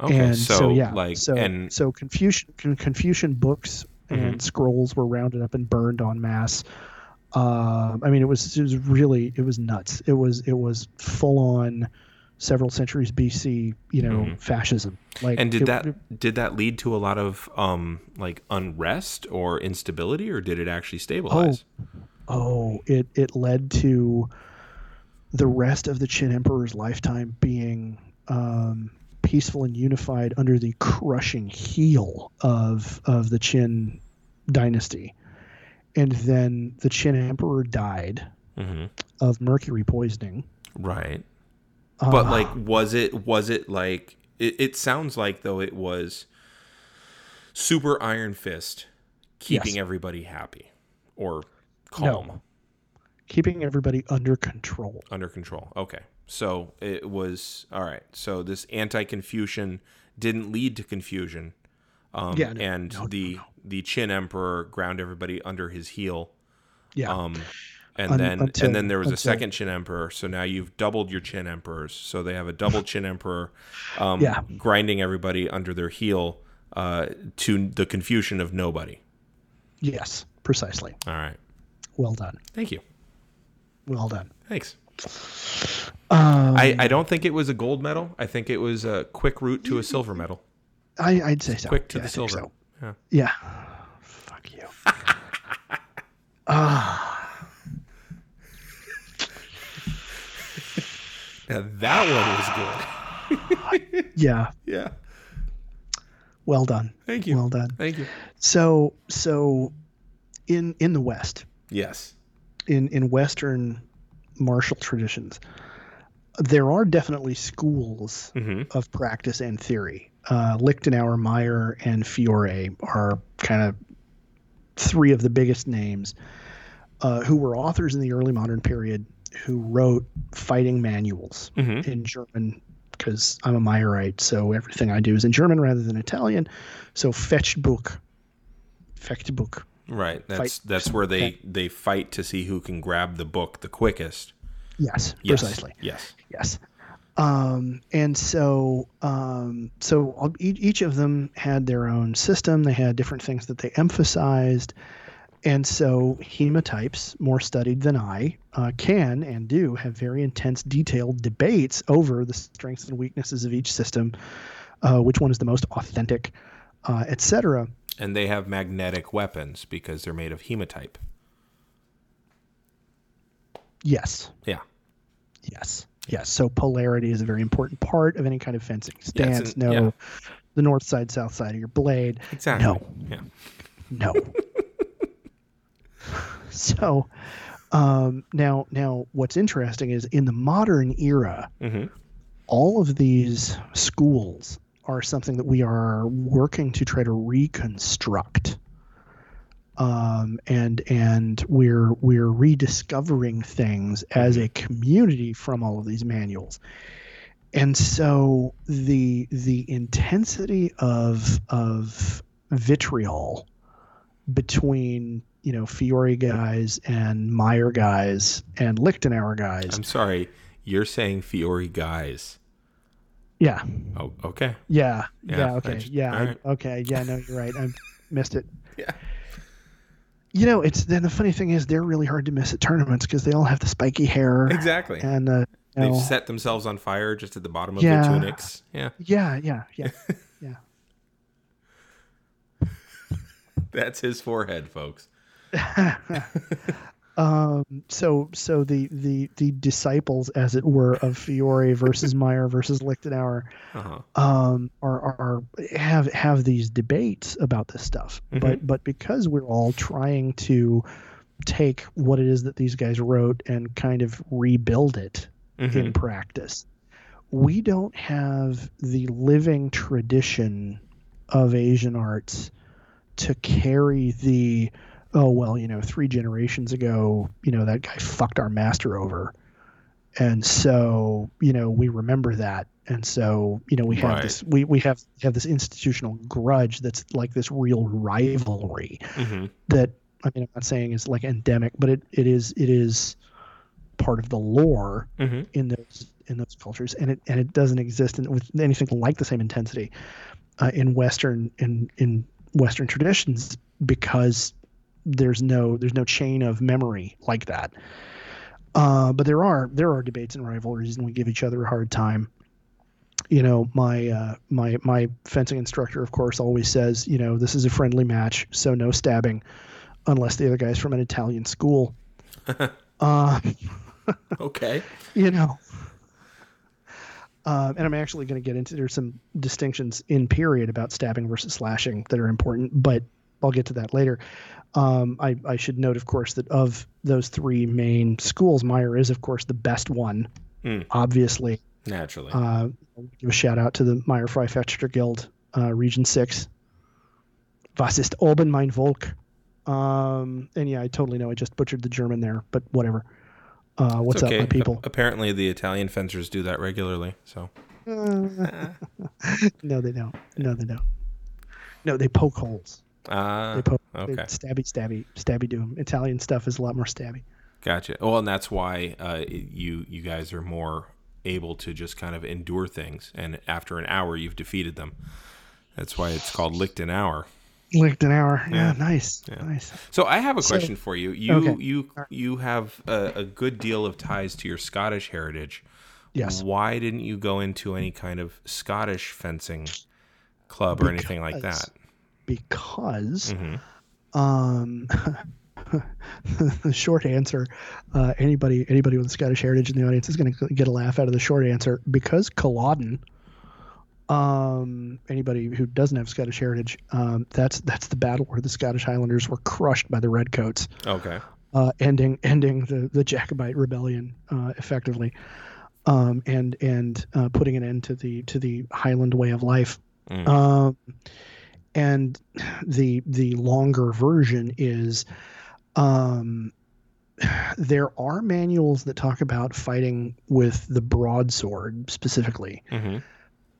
Okay, and so, so, yeah like, so and so Confucian Confucian books and scrolls were rounded up and burned en masse. Um, I mean, it was it was really it was nuts. It was it was full on several centuries BC, you know, Mhm. fascism. Like, and did it- that it- did that lead to a lot of um like unrest or instability, or did it actually stabilize? oh, it it led to the rest of the Qin Emperor's lifetime being um, peaceful and unified under the crushing heel of of the Qin dynasty. And then the Qin Emperor died hmm of mercury poisoning. Right. But Uh, like, was it was it like it, it sounds like though it was super Iron Fist keeping Yes. everybody happy or calm keeping everybody under control. under control. Okay. So it was all right. So this anti-Confucian didn't lead to confusion. Um, Yeah, no, and no, no, the no. the Qin Emperor ground everybody under his heel. Yeah. Um, and Un- then until- and then there was a second Chin Emperor. So now you've doubled your Chin Emperors. So they have a double Chin Emperor, um, Yeah. grinding everybody under their heel uh, to the confusion of nobody. Yes, precisely. All right, Well done. thank you, Well done. thanks. Um, I, I don't think it was a gold medal. I think it was a quick route to a silver medal. I, I'd say so. Quick to Yeah, the I silver. so. Yeah. Yeah. Fuck you. Ah, Now that one was good. yeah. Yeah. Well done. Thank you. Well done. Thank you. So, so in in the West, Yes. in in Western martial traditions, there are definitely schools hmm of practice and theory. Uh, Lichtenauer, Meyer, and Fiore are kind of three of the biggest names uh, who were authors in the early modern period who wrote fighting manuals hmm in German because I'm a Meyerite, so everything I do is in German rather than Italian. So Fechtbuch, Fechtbuch. Right. That's Fight. that's where they they fight to see who can grab the book the quickest. Yes, Yes. precisely. Yes. Yes. Um, and so, um, so each, each of them had their own system. They had different things that they emphasized. And so, HEMA types, more studied than I, uh, can and do have very intense, detailed debates over the strengths and weaknesses of each system, uh, which one is the most authentic, uh, et cetera. And they have magnetic weapons because they're made of hematite. Yes. Yeah. Yes. Yes. So polarity is a very important part of any kind of fencing stance. and- no, yeah. the north side, south side of your blade. Exactly. No. Yeah. No. so, um, now, now, what's interesting is in the modern era, hmm all of these schools are something that we are working to try to reconstruct. Um, and and we're we're rediscovering things as a community from all of these manuals. And so the the intensity of of vitriol between you know Fiore guys and Meyer guys and Lichtenauer guys. I'm sorry. You're saying Fiore guys. yeah, Oh, okay. yeah, Yeah, yeah. Okay, just- yeah, I- right. okay, yeah. No, you're right. I missed it. Yeah. You know, it's then the funny thing is they're really hard to miss at tournaments because they all have the spiky hair Exactly. and uh, They've know, set themselves on fire just at the bottom of Yeah. their tunics. Yeah. yeah, yeah, yeah, yeah. That's his forehead, folks. um so so the the the disciples as it were of Fiore versus Meyer versus Lichtenauer Uh-huh. um are, are are have have these debates about this stuff but but because we're all trying to take what it is that these guys wrote and kind of rebuild it Mhm. in practice we don't have the living tradition of asian arts to carry the oh well you know three generations ago you know that guy fucked our master over and so you know we remember that and so you know we have Right. this we, we have have this institutional grudge that's like this real rivalry Mhm. that i mean i'm not saying is like endemic but it, it is it is part of the lore Mhm. in those in those cultures and it and it doesn't exist in, with anything like the same intensity uh, in western in in western traditions because there's no there's no chain of memory like that uh, but there are there are debates and rivalries and we give each other a hard time you know my uh, my my fencing instructor of course always says you know this is a friendly match so no stabbing unless the other guy's from an italian school uh, Okay. you know. Um, and I'm actually going to get into there's some distinctions in period about stabbing versus slashing that are important, but I'll get to that later. Um, I, I should note, of course, that of those three main schools, Meyer is, of course, the best one. Mm. Obviously, Naturally. uh, give a shout out to the Meyer Freifechter Guild, uh, Region Six. Was ist oben mein Volk? Um, and yeah, I totally know I just butchered the German there, but whatever. Uh, what's okay. up, my people? A- apparently, the Italian fencers do that regularly. So. no, they don't. No, they don't. No, they poke holes. Ah. They poke. okay. They stabby, stabby, stabby. Do. Italian stuff is a lot more stabby. Gotcha. Well, and that's why uh, you you guys are more able to just kind of endure things, and after an hour, you've defeated them. That's why it's called licked an hour. Licked an hour. Yeah, Yeah. nice. Yeah. Nice. So I have a So- question for you. You Okay. you you have a, a good deal of ties to your Scottish heritage. Yes. Why didn't you go into any kind of Scottish fencing club or anything like that? Because hmm um the short answer uh, anybody anybody with Scottish heritage in the audience is going to get a laugh out of the short answer because Culloden um anybody who doesn't have Scottish heritage um that's that's the battle where the Scottish Highlanders were crushed by the redcoats Okay. uh, ending ending the, the Jacobite rebellion uh, effectively, um, and and uh, putting an end to the to the Highland way of life. Mm. And the the longer version is, um, there are manuals that talk about fighting with the broadsword specifically, hmm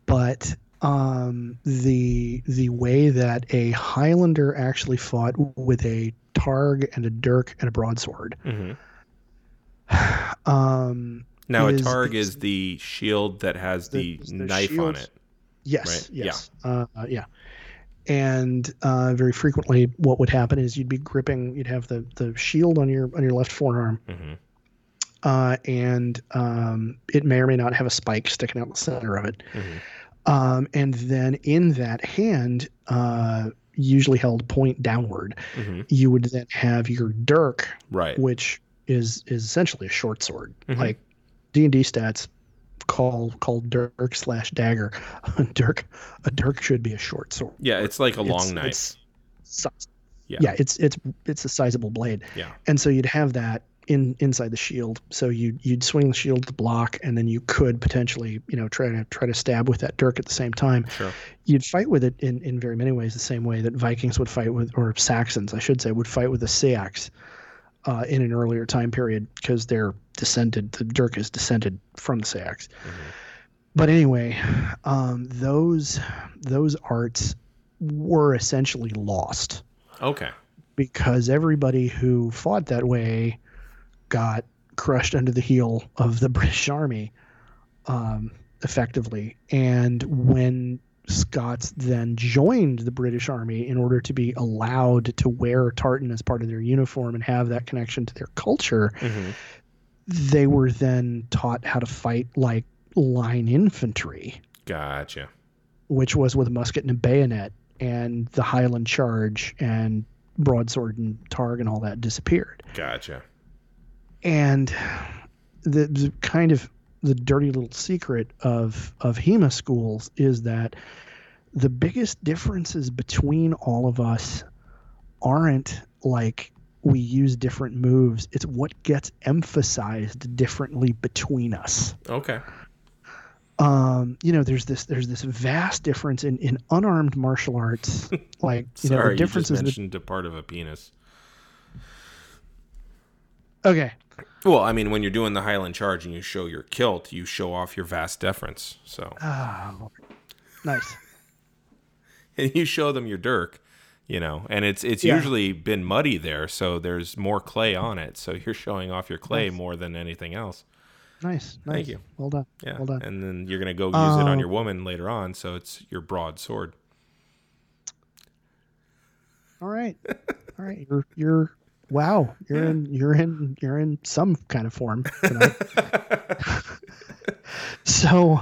but um, the the way that a Highlander actually fought with a targ and a dirk and a broadsword. hmm Um, Now a targ is- is the shield that has the, The- the knife on it. yes, Right, yeah. yes, uh, uh, yeah. And uh, very frequently, what would happen is you'd be gripping, you'd have the the shield on your on your left forearm, hmm uh, and um, it may or may not have a spike sticking out the center of it. hmm Um, and then in that hand, uh, usually held point downward, hmm you would then have your dirk, Right. which is is essentially a short sword. Mhm. Like D and D stats call called dirk slash dagger. dirk a dirk should be a short sword. Yeah, it's like a long It's- knife. it's Yeah. yeah, it's it's it's a sizable blade. Yeah. And so you'd have that in inside the shield. So you you'd swing the shield to block, and then you could potentially you know try to try to stab with that dirk at the same time. Sure. You'd fight with it in in very many ways, the same way that Vikings would fight with, or Saxons, I should say, would fight with the seax. Uh, in an earlier time period, because they're descended, the dirk is descended from the seax. Mhm. But anyway, um, those those arts were essentially lost Okay. because everybody who fought that way got crushed under the heel of the British Army, um, effectively. And when Scots then joined the British Army in order to be allowed to wear tartan as part of their uniform and have that connection to their culture, hmm they were then taught how to fight like line infantry, Gotcha. which was with a musket and a bayonet, and the Highland charge and broadsword and targ and all that disappeared. Gotcha. and the, the kind of the dirty little secret of of HEMA schools is that the biggest differences between all of us aren't like we use different moves it's what gets emphasized differently between us Okay. um you know there's this there's this vast difference in in unarmed martial arts like you know Sorry, the you just mentioned a part of a penis. okay Well, I mean, when you're doing the Highland Charge and you show your kilt, you show off your vast deference. So, Lord. nice and you show them your dirk, you know, and it's it's Yeah. usually been muddy there, so there's more clay on it. So you're showing off your clay Nice. more than anything else. nice nice Thank you. well done Yeah, well done and then you're gonna go use it on Um, your woman later on, so it's your broadsword. All right. All right. You're you're wow. You're Yeah. in you're in you're in some kind of form tonight. so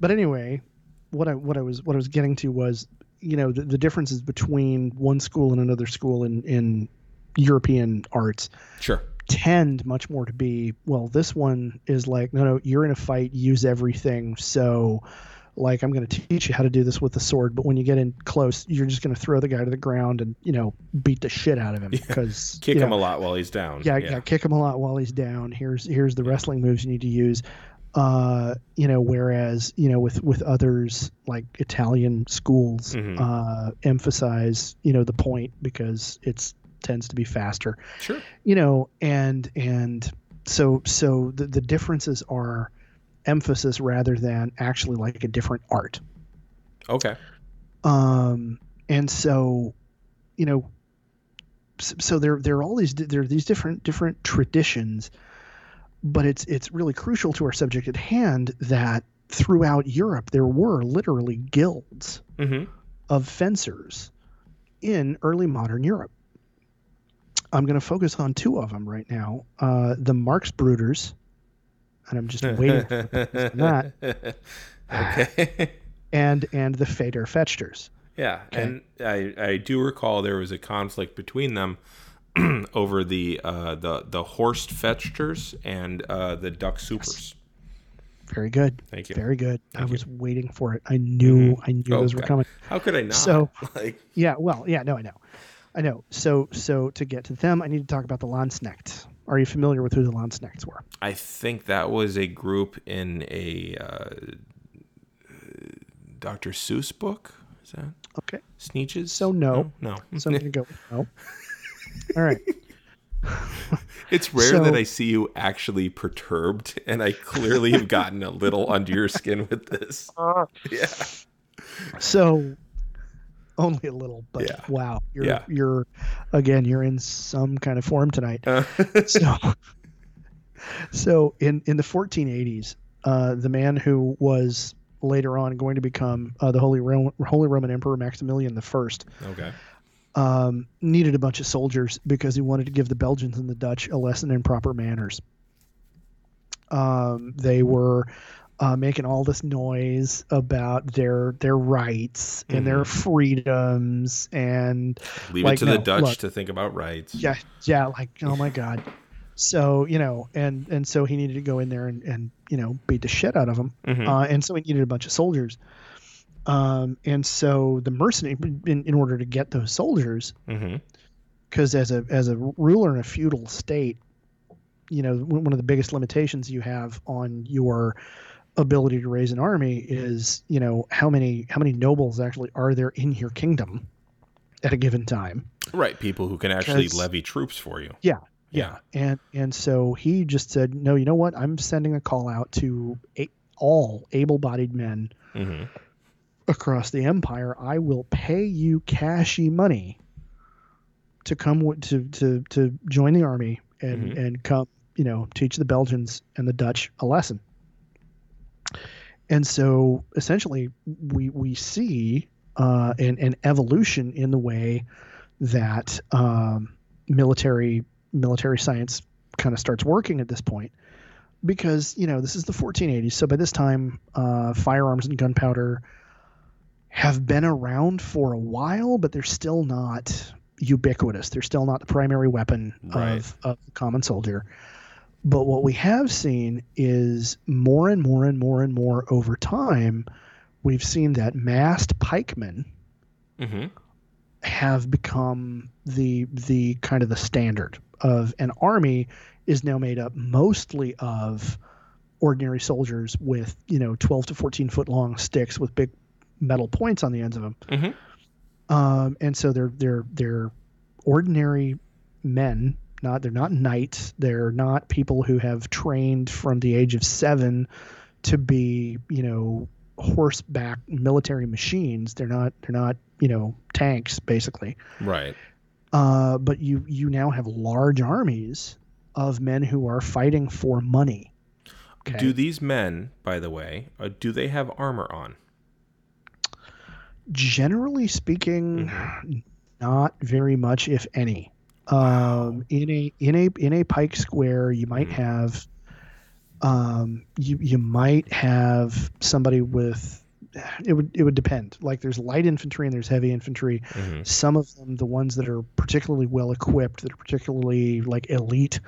but anyway, what I what I was what I was getting to was, you know, the, the differences between one school and another school in in European arts sure. tend much more to be well this one is like no no you're in a fight use everything so like i'm going to teach you how to do this with the sword but when you get in close you're just going to throw the guy to the ground and you know beat the shit out of him because Kick you him know, a lot while he's down. yeah, yeah kick him a lot while he's down here's here's the wrestling moves you need to use uh you know whereas you know with with others like italian schools Mhm. uh emphasize you know the point because it's tends to be faster Sure. you know and and so so the, the differences are emphasis rather than actually like a different art Okay. um and so you know so there there are all these there are these different different traditions, but it's it's really crucial to our subject at hand that throughout Europe there were literally guilds Mm-hmm. of fencers in early modern Europe. I'm going to focus on two of them right now: uh, the Marxbrüders, and I'm just waiting for that, okay. and and the Federfechters. yeah, Okay. and I I do recall there was a conflict between them over the uh, the the Horst Fechters and uh, the Duck Supers. Very good. Thank you. Very good. I Thank you. was waiting for it. I knew I knew those were coming. How could I not? So- like Yeah, well, yeah, no, I know. I know. So so to get to them, I need to talk about the Landsknecht. Are you familiar with who the Landsknechts were? I think that was a group in a uh, Dr. Seuss book. Is that Okay. Sneetches? So no. no. So I'm gonna go no. All right. It's rare that I see you actually perturbed, and I clearly have gotten a little under your skin with this. Yeah. So only a little, but Yeah. wow. You're Yeah. you're again, you're in some kind of form tonight. Uh, so so in in the 1480s uh, the man who was later on going to become uh, the holy Ro- holy roman emperor maximilian the first okay. um, needed a bunch of soldiers because he wanted to give the belgians and the dutch a lesson in proper manners um, they were uh, making all this noise about their their rights and their freedoms and Leave Like, it to the Dutch look. to think about rights. yeah yeah like oh my god so you know and and so he needed to go in there and and you know beat the shit out of them Mhm. uh, and so he needed a bunch of soldiers um and so the mercenary in, in order to get those soldiers because as a as a ruler in a feudal state you know one of the biggest limitations you have on your ability to raise an army is you know how many how many nobles actually are there in your kingdom at a given time Right. People who can actually levy troops for you. Yeah, Yeah. and and so he just said no you know what i'm sending a call out to a, all able-bodied men hmm across the empire i will pay you cashy money to come w- to to to join the army and Mhm. and come you know teach the belgians and the dutch a lesson and so essentially we we see uh, an, an evolution in the way that um, military military science kind of starts working at this point. Because you know this is the 1480s so by this time uh, firearms and gunpowder have been around for a while but they're still not ubiquitous. They're still not the primary weapon Right. of, of the common soldier but what we have seen is more and more and more and more over time we've seen that massed pikemen hmm have become the the kind of the standard of an army is now made up mostly of ordinary soldiers with you know 12 to 14 foot long sticks with big metal points on the ends of them hmm um, and so they're they're they're ordinary men not they're not knights they're not people who have trained from the age of seven to be you know horseback military machines they're not they're not you know tanks basically Right. uh, but you you now have large armies of men who are fighting for money okay? Do these men, by the way, uh, do they have armor on? generally speaking not very much if any um in a in a in a pike square you might Mhm. have um you you might have somebody with it would it would depend like there's light infantry and there's heavy infantry hmm some of them the ones that are particularly well equipped that are particularly like elite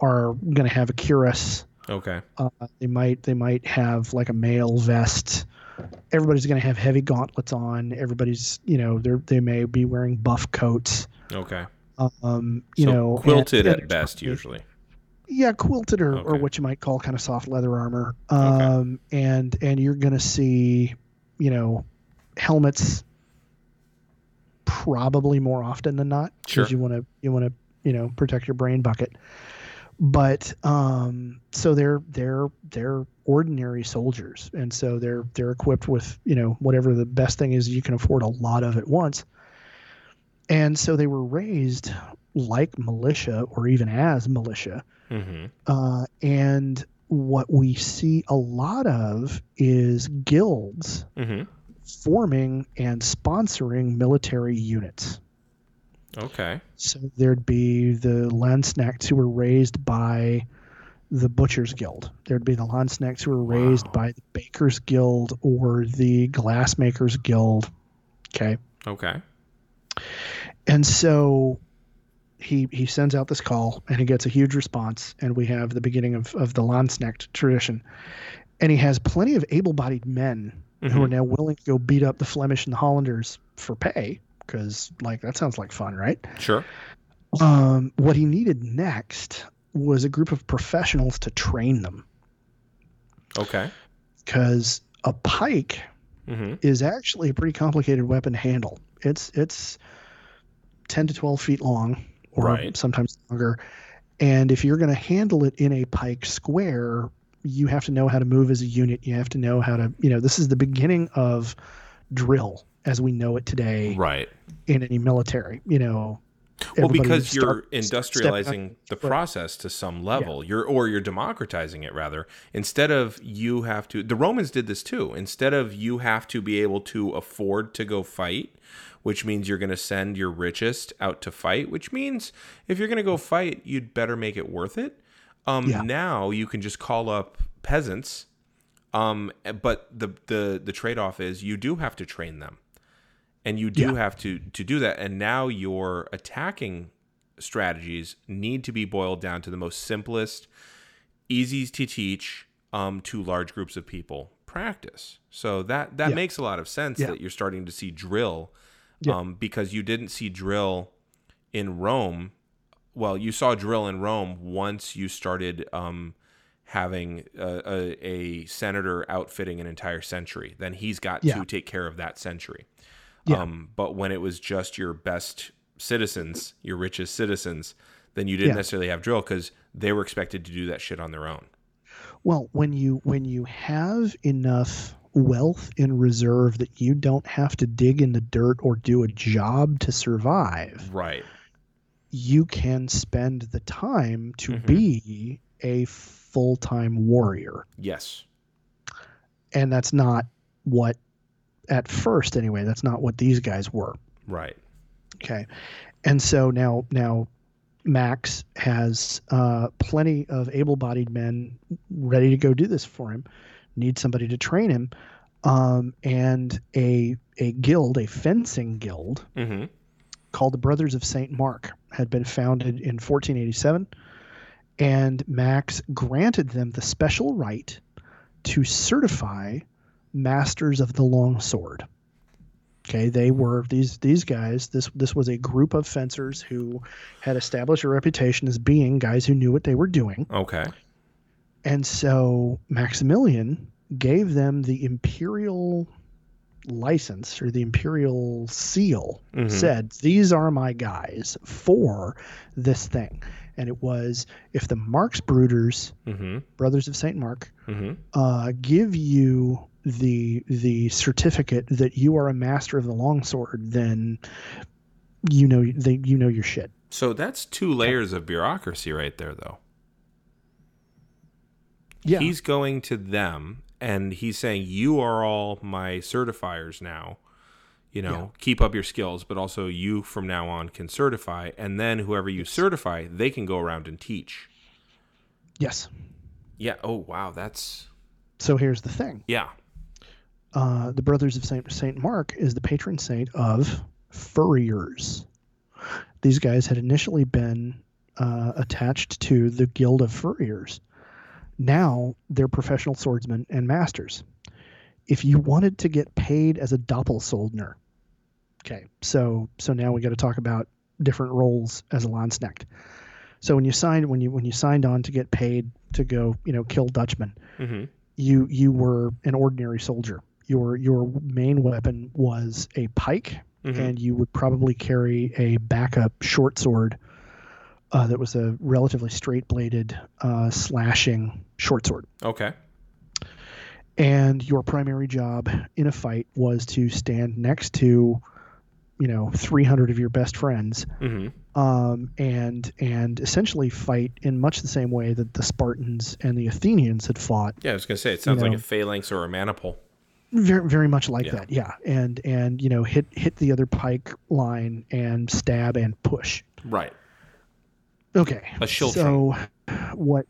are going to have a cuirass Okay. uh, they might they might have like a mail vest. Everybody's going to have heavy gauntlets on. Everybody's you know they they may be wearing buff coats. Okay. Um, you so know, quilted and- at best, usually. Yeah, quilted or, or what you might call kind of soft leather armor. Um, and and you're going to see, you know, helmets probably more often than not Sure. you want to you want to you know protect your brain bucket. But um, so they're they're they're ordinary soldiers, and so they're they're equipped with you know whatever the best thing is you can afford a lot of at once. And so they were raised like militia or even as militia. Mm-hmm. Uh, and what we see a lot of is guilds Mm-hmm. forming and sponsoring military units. Okay. So there'd be the Landsknechts who were raised by the Butchers Guild. There'd be the Landsknechts who were raised Wow. by the Bakers Guild or the Glassmakers Guild. Okay. Okay. And so he he sends out this call and he gets a huge response and we have the beginning of, of the Landsknecht tradition. And he has plenty of able-bodied men who are Mhm. now willing to go beat up the Flemish and the Hollanders for pay because like that sounds like fun, right? Sure. Um, what he needed next was a group of professionals to train them Okay. because a pike Mm-hmm. is actually a pretty complicated weapon to handle. It's it's ten to twelve feet long, or Right. sometimes longer. And if you're going to handle it in a pike square, you have to know how to move as a unit. You have to know how to, you know, this is the beginning of drill as we know it today Right. in any military. You know, Well, because you're industrializing the process to some level, you're or you're democratizing it rather. Instead of you have to, the Romans did this too. Instead of you have to be able to afford to go fight, which means you're going to send your richest out to fight. Which means if you're going to go fight, you'd better make it worth it. Um, Yeah. Now you can just call up peasants. Um, but the the the trade off is you do have to train them and you do Yeah. have to to do that and now your attacking strategies need to be boiled down to the most simplest easy to teach um, to large groups of people practice so that that Yeah. makes a lot of sense that you're starting to see drill Yeah. um, because you didn't see drill in rome well you saw drill in rome once you started um, having a, a, a senator outfitting an entire century then he's got Yeah. to take care of that century Yeah. um, but when it was just your best citizens, your richest citizens, then you didn't Yeah. necessarily have drill because they were expected to do that shit on their own. Well, when you when you have enough wealth in reserve that you don't have to dig in the dirt or do a job to survive, Right. you can spend the time to Mhm. be a full-time warrior. Yes. And that's not what at first anyway, that's not what these guys were. Right. Okay. And so now now Max has uh, plenty of able-bodied men ready to go do this for him. Need somebody to train him, um, and a a guild, a fencing guild Mm-hmm. called the Brothers of Saint Mark, had been founded in 1487, and Max granted them the special right to certify masters of the long sword. Okay, they were these these guys. This this was a group of fencers who had established a reputation as being guys who knew what they were doing, Okay. And so Maximilian gave them the imperial license or the imperial seal. Mhm. Said these are my guys for this thing, and it was if the Marxbruders, Mm-hmm. brothers of Saint Mark, Mm-hmm. uh, give you the the certificate that you are a master of the longsword, then you know they you know your shit. So that's two layers of bureaucracy right there, though. Yeah, He's going to them and he's saying, You are all my certifiers now. You know, Yeah. keep up your skills, but also you from now on can certify. And then whoever you certify, they can go around and teach. yes. Yeah. Oh, wow. That's, So here's the thing: yeah. uh, the Brothers of Saint Saint Mark is the patron saint of furriers. These guys had initially been uh, attached to the Guild of Furriers. Now they're professional swordsmen and masters. If you wanted to get paid as a Doppelsoldner, okay, so so now we got to talk about different roles as a Landsknecht. So when you signed when you when you signed on to get paid to go you know kill Dutchmen, Mm-hmm. you you were an ordinary soldier. Your your main weapon was a pike, Mhm. and you would probably carry a backup short sword uh, that was a relatively straight bladed uh, slashing short sword. Okay. And your primary job in a fight was to stand next to, you know, 300 of your best friends Mm-hmm. um, and and essentially fight in much the same way that the Spartans and the Athenians had fought. Yeah, I was gonna say it sounds You like a phalanx or a maniple. Very, very much like Yeah. that, yeah. And and you know hit hit the other pike line and stab and push. Right. Okay. A. So what?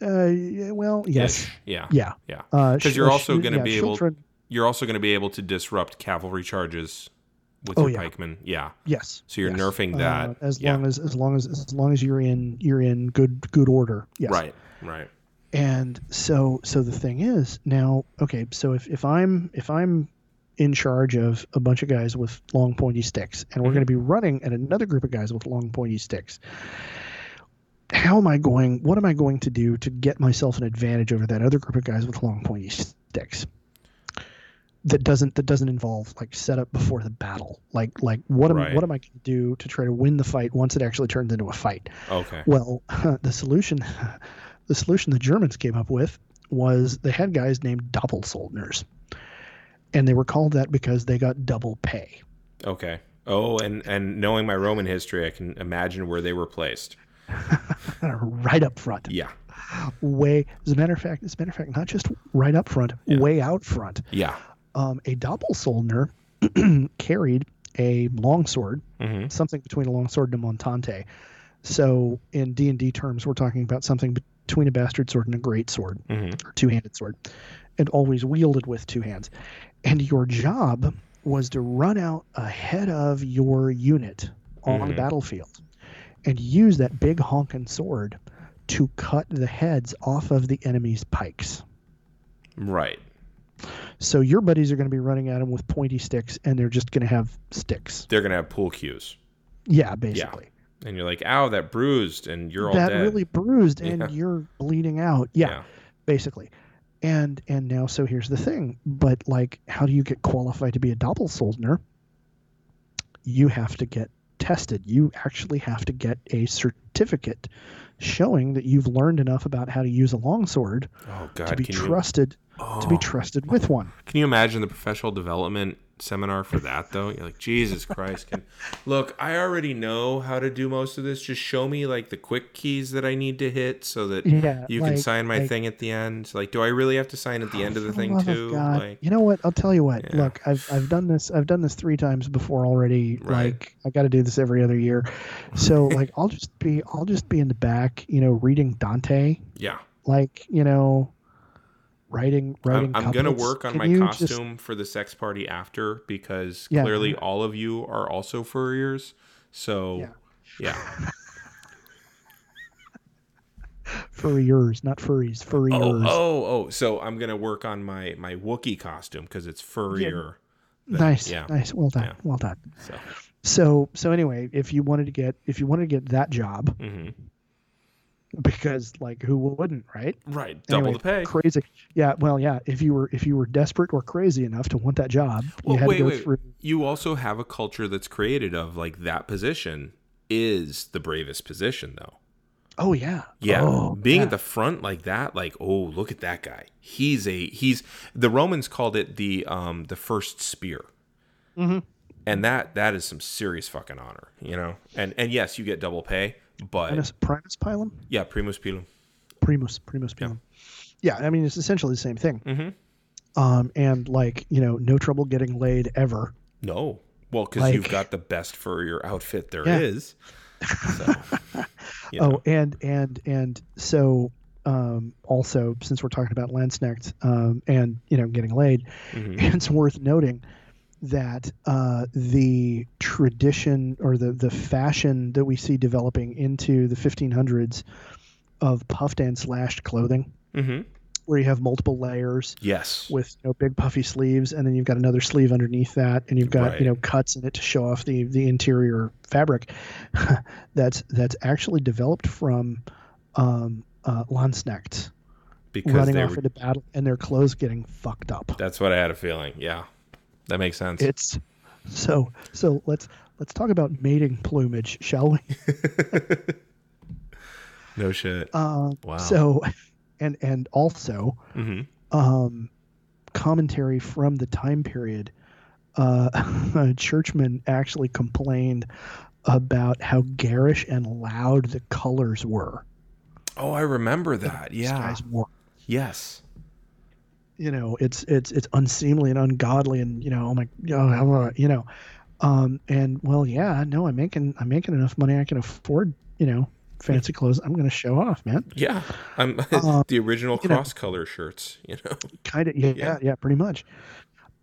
Uh, well, yes, Ish. Yeah. yeah. Yeah. Because you're uh, also gonna yeah, be able- You're also going to be able to disrupt cavalry charges with Oh, your yeah. pikemen. Yeah. Yes. So you're yes. nerfing Uh, that. as yeah. long as as long as as long as you're in you're in good good order. Yes. Right. Right. And so so the thing is now okay so if if I'm if I'm in charge of a bunch of guys with long pointy sticks and we're Mhm. going to be running at another group of guys with long pointy sticks how am I going what am I going to do to get myself an advantage over that other group of guys with long pointy sticks that doesn't that doesn't involve like setup before the battle like like what am Right. what am I going to do to try to win the fight once it actually turns into a fight Okay. well, the solution, the solution the Germans came up with was they had guys named Doppelsoldners, and they were called that because they got double pay. Okay. Oh, and and knowing my Roman history, I can imagine where they were placed. right up front, Yeah. way. As a matter of fact, as a matter of fact, not just right up front, Yeah. way out front. Yeah. Um, a Doppelsoldner carried a longsword, Mm-hmm. something between a longsword and a montante. So in D and D terms, we're talking about something between a bastard sword and a great sword. Mm-hmm. or two-handed sword and always wielded with two hands and your job was to run out ahead of your unit on the Mhm. battlefield and use that big honking sword to cut the heads off of the enemy's pikes Right. so your buddies are going to be running at them with pointy sticks and they're just going to have sticks They're gonna have pool cues, yeah basically Yeah. and you're like, "Ow, that bruised," and you're all that dead. really bruised and Yeah. you're bleeding out yeah. basically and and now so here's the thing but like how do you get qualified to be a doppelsoldner you have to get tested you actually have to get a certificate showing that you've learned enough about how to use a longsword Oh God. to be trusted you? to be Oh. trusted with one Can you imagine the professional development seminar for that though? You're like, Jesus Christ! Can look, I already know how to do most of this. Just show me like the quick keys that I need to hit so that yeah you can sign my like- thing at the end. Like, do I really have to sign at the end of the oh, thing of too? God. Like, you know what? I'll tell you what. Yeah. Look, I've I've done this. I've done this three times before already. Right. Like I got to do this every other year. So like I'll just be I'll just be in the back, you know, reading Dante. yeah, Like you know, writing writing. I'm, I'm gonna work on Can my you just- costume for the sex party after because Yeah. clearly all of you are also furriers. So Yeah. yeah. furriers, not furries, furriers. Oh, oh, oh. So I'm gonna work on my my Wookiee costume because it's furrier. than- nice, Yeah. nice. Well done, Yeah. well done. So. So so anyway, if you wanted to get if you wanted to get that job, hmm because like who wouldn't, right? Right. Double Anyway, the pay. Crazy. Yeah. Well, yeah. If you were if you were desperate or crazy enough to want that job, Well, you had wait, to go wait. through. You also have a culture that's created of like that position is the bravest position though. Oh yeah. Yeah. Oh, Being yeah. at the front like that, like, oh, look at that guy. He's a he's the Romans called it the um the first spear. Mhm. And that that is some serious fucking honor, you know. And and yes, you get double pay, but Primus, primus pilum. yeah, primus pilum. Primus primus pilum. Yeah. I mean, it's essentially the same thing. Mm-hmm. Um, and like you know, no trouble getting laid ever. No. Well, because you've got the best furrier outfit there Yeah. is. So, you know. Oh, and and and so um, also since we're talking about Landsknecht um, and you know getting laid, Mhm. it's worth noting that uh, the tradition or the the fashion that we see developing into the 1500s of puffed and slashed clothing, Mhm. where you have multiple layers Yes. with you know big puffy sleeves, and then you've got another sleeve underneath that, and you've got Right. you know cuts in it to show off the the interior fabric. that's that's actually developed from um, uh, Landsknecht Because running off were, into battle and their clothes getting fucked up. that's what I had a feeling. Yeah. That makes sense. It's so so let's let's talk about mating plumage, shall we? no shit. Uh, Wow. So, and and also hmm um, commentary from the time period. Uh, Churchman actually complained about how garish and loud the colors were. Oh, I remember that. Yeah. Yes. You know, it's it's it's unseemly and ungodly, and you know, oh my, oh, you know, um, and well, yeah, no, I'm making I'm making enough money I can afford, you know, fancy clothes. I'm going to show off, man. Yeah. I'm Uh, the original you know- cross color shirts, you know. kind of yeah, Yeah. yeah pretty much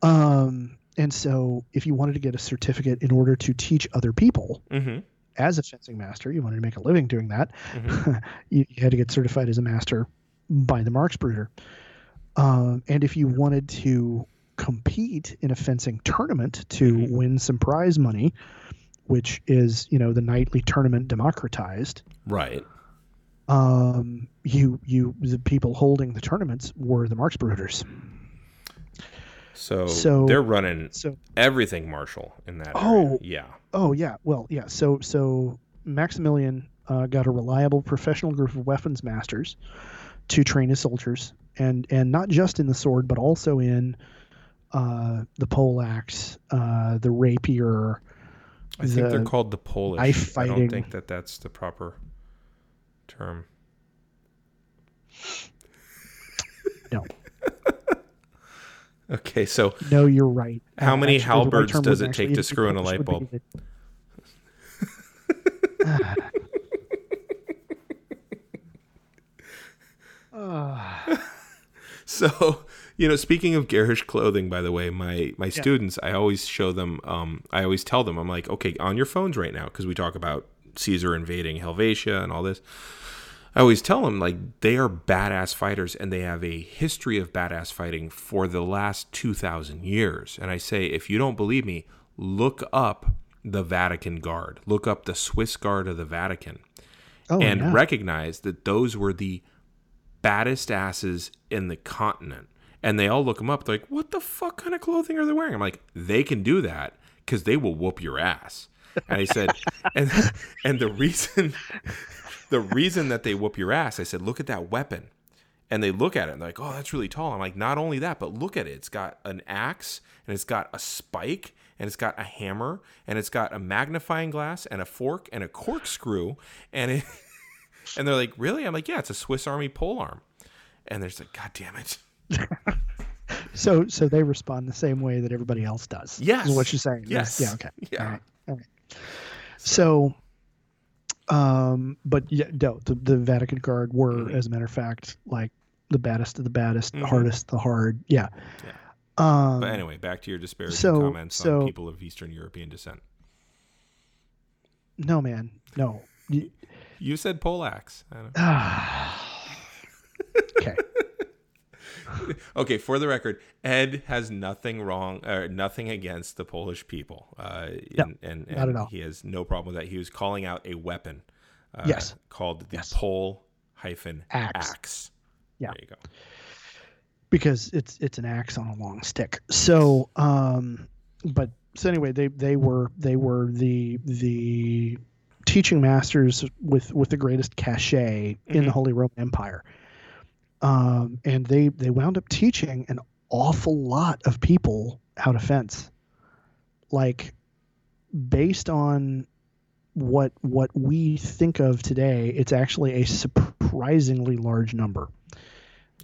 um and so if you wanted to get a certificate in order to teach other people Mm-hmm. as a fencing master you wanted to make a living doing that Mhm. you, you had to get certified as a master by the Marks marksbruder um, and if you wanted to compete in a fencing tournament to Mhm. win some prize money which is you know the nightly tournament democratized Right. um, you you the people holding the tournaments were the marksbruders So, So- they're running so everything martial in that. Oh. area. yeah. Oh yeah, well yeah. So so Maximilian uh, got a reliable professional group of weapons masters to train his soldiers, and and not just in the sword, but also in uh, the poleaxe, uh, the rapier. I think they're called the Polish. knife I don't think that that's the proper term. No. Okay, so No, you're right. How Uh, many actually, right halberds does it take to screw in a light bulb? Ah. So, you know, speaking of garish clothing, by the way, my my Yeah. students, I always show them. Um, I always tell them, I'm like, okay, on your phones right now, because we talk about Caesar invading Helvetia and all this. I always tell them like they are badass fighters and they have a history of badass fighting for the last two thousand years. And I say, if you don't believe me, look up the Vatican Guard, look up the Swiss Guard of the Vatican oh, and yeah. recognize that those were the baddest asses in the continent. And they all look them up. They're like, what the fuck kind of clothing are they wearing? I'm like, they can do that because they will whoop your ass. And I said, and and the reason, the reason that they whoop your ass, I said, look at that weapon. And they look at it and they're like, oh, that's really tall. I'm like, not only that, but look at it. It's got an axe and it's got a spike and it's got a hammer and it's got a magnifying glass and a fork and a corkscrew and it and they're like, really? I'm like, yeah, it's a Swiss Army pole arm. And they're just like, God damn it. So so they respond the same way that everybody else does. Yes. Is what you're saying. Yes. Yeah. Okay. Yeah. All right. All right. So, um, but yeah, no, the, the Vatican Guard were, Mhm. as a matter of fact, like the baddest of the baddest, Mhm. hardest the hard. Yeah. Yeah. Um, But anyway, back to your disparaging so- comments so- on people of Eastern European descent. no, man, no. You- said poleaxe. Okay. Okay, for the record, Ed has nothing wrong or nothing against the Polish people. Uh, No, and, and, not at all. He has no problem with that. He was calling out a weapon. Uh, Yes. Called the Yes. pole hyphen Axe. axe. Yeah. There you go. because it's it's an axe on a long stick. So, um, but so anyway, they they were they were the the teaching masters with with the greatest cachet in the Mhm. Holy Roman Empire, um, and they they wound up teaching an awful lot of people how to fence, like based on what what we think of today, it's actually a surprisingly large number.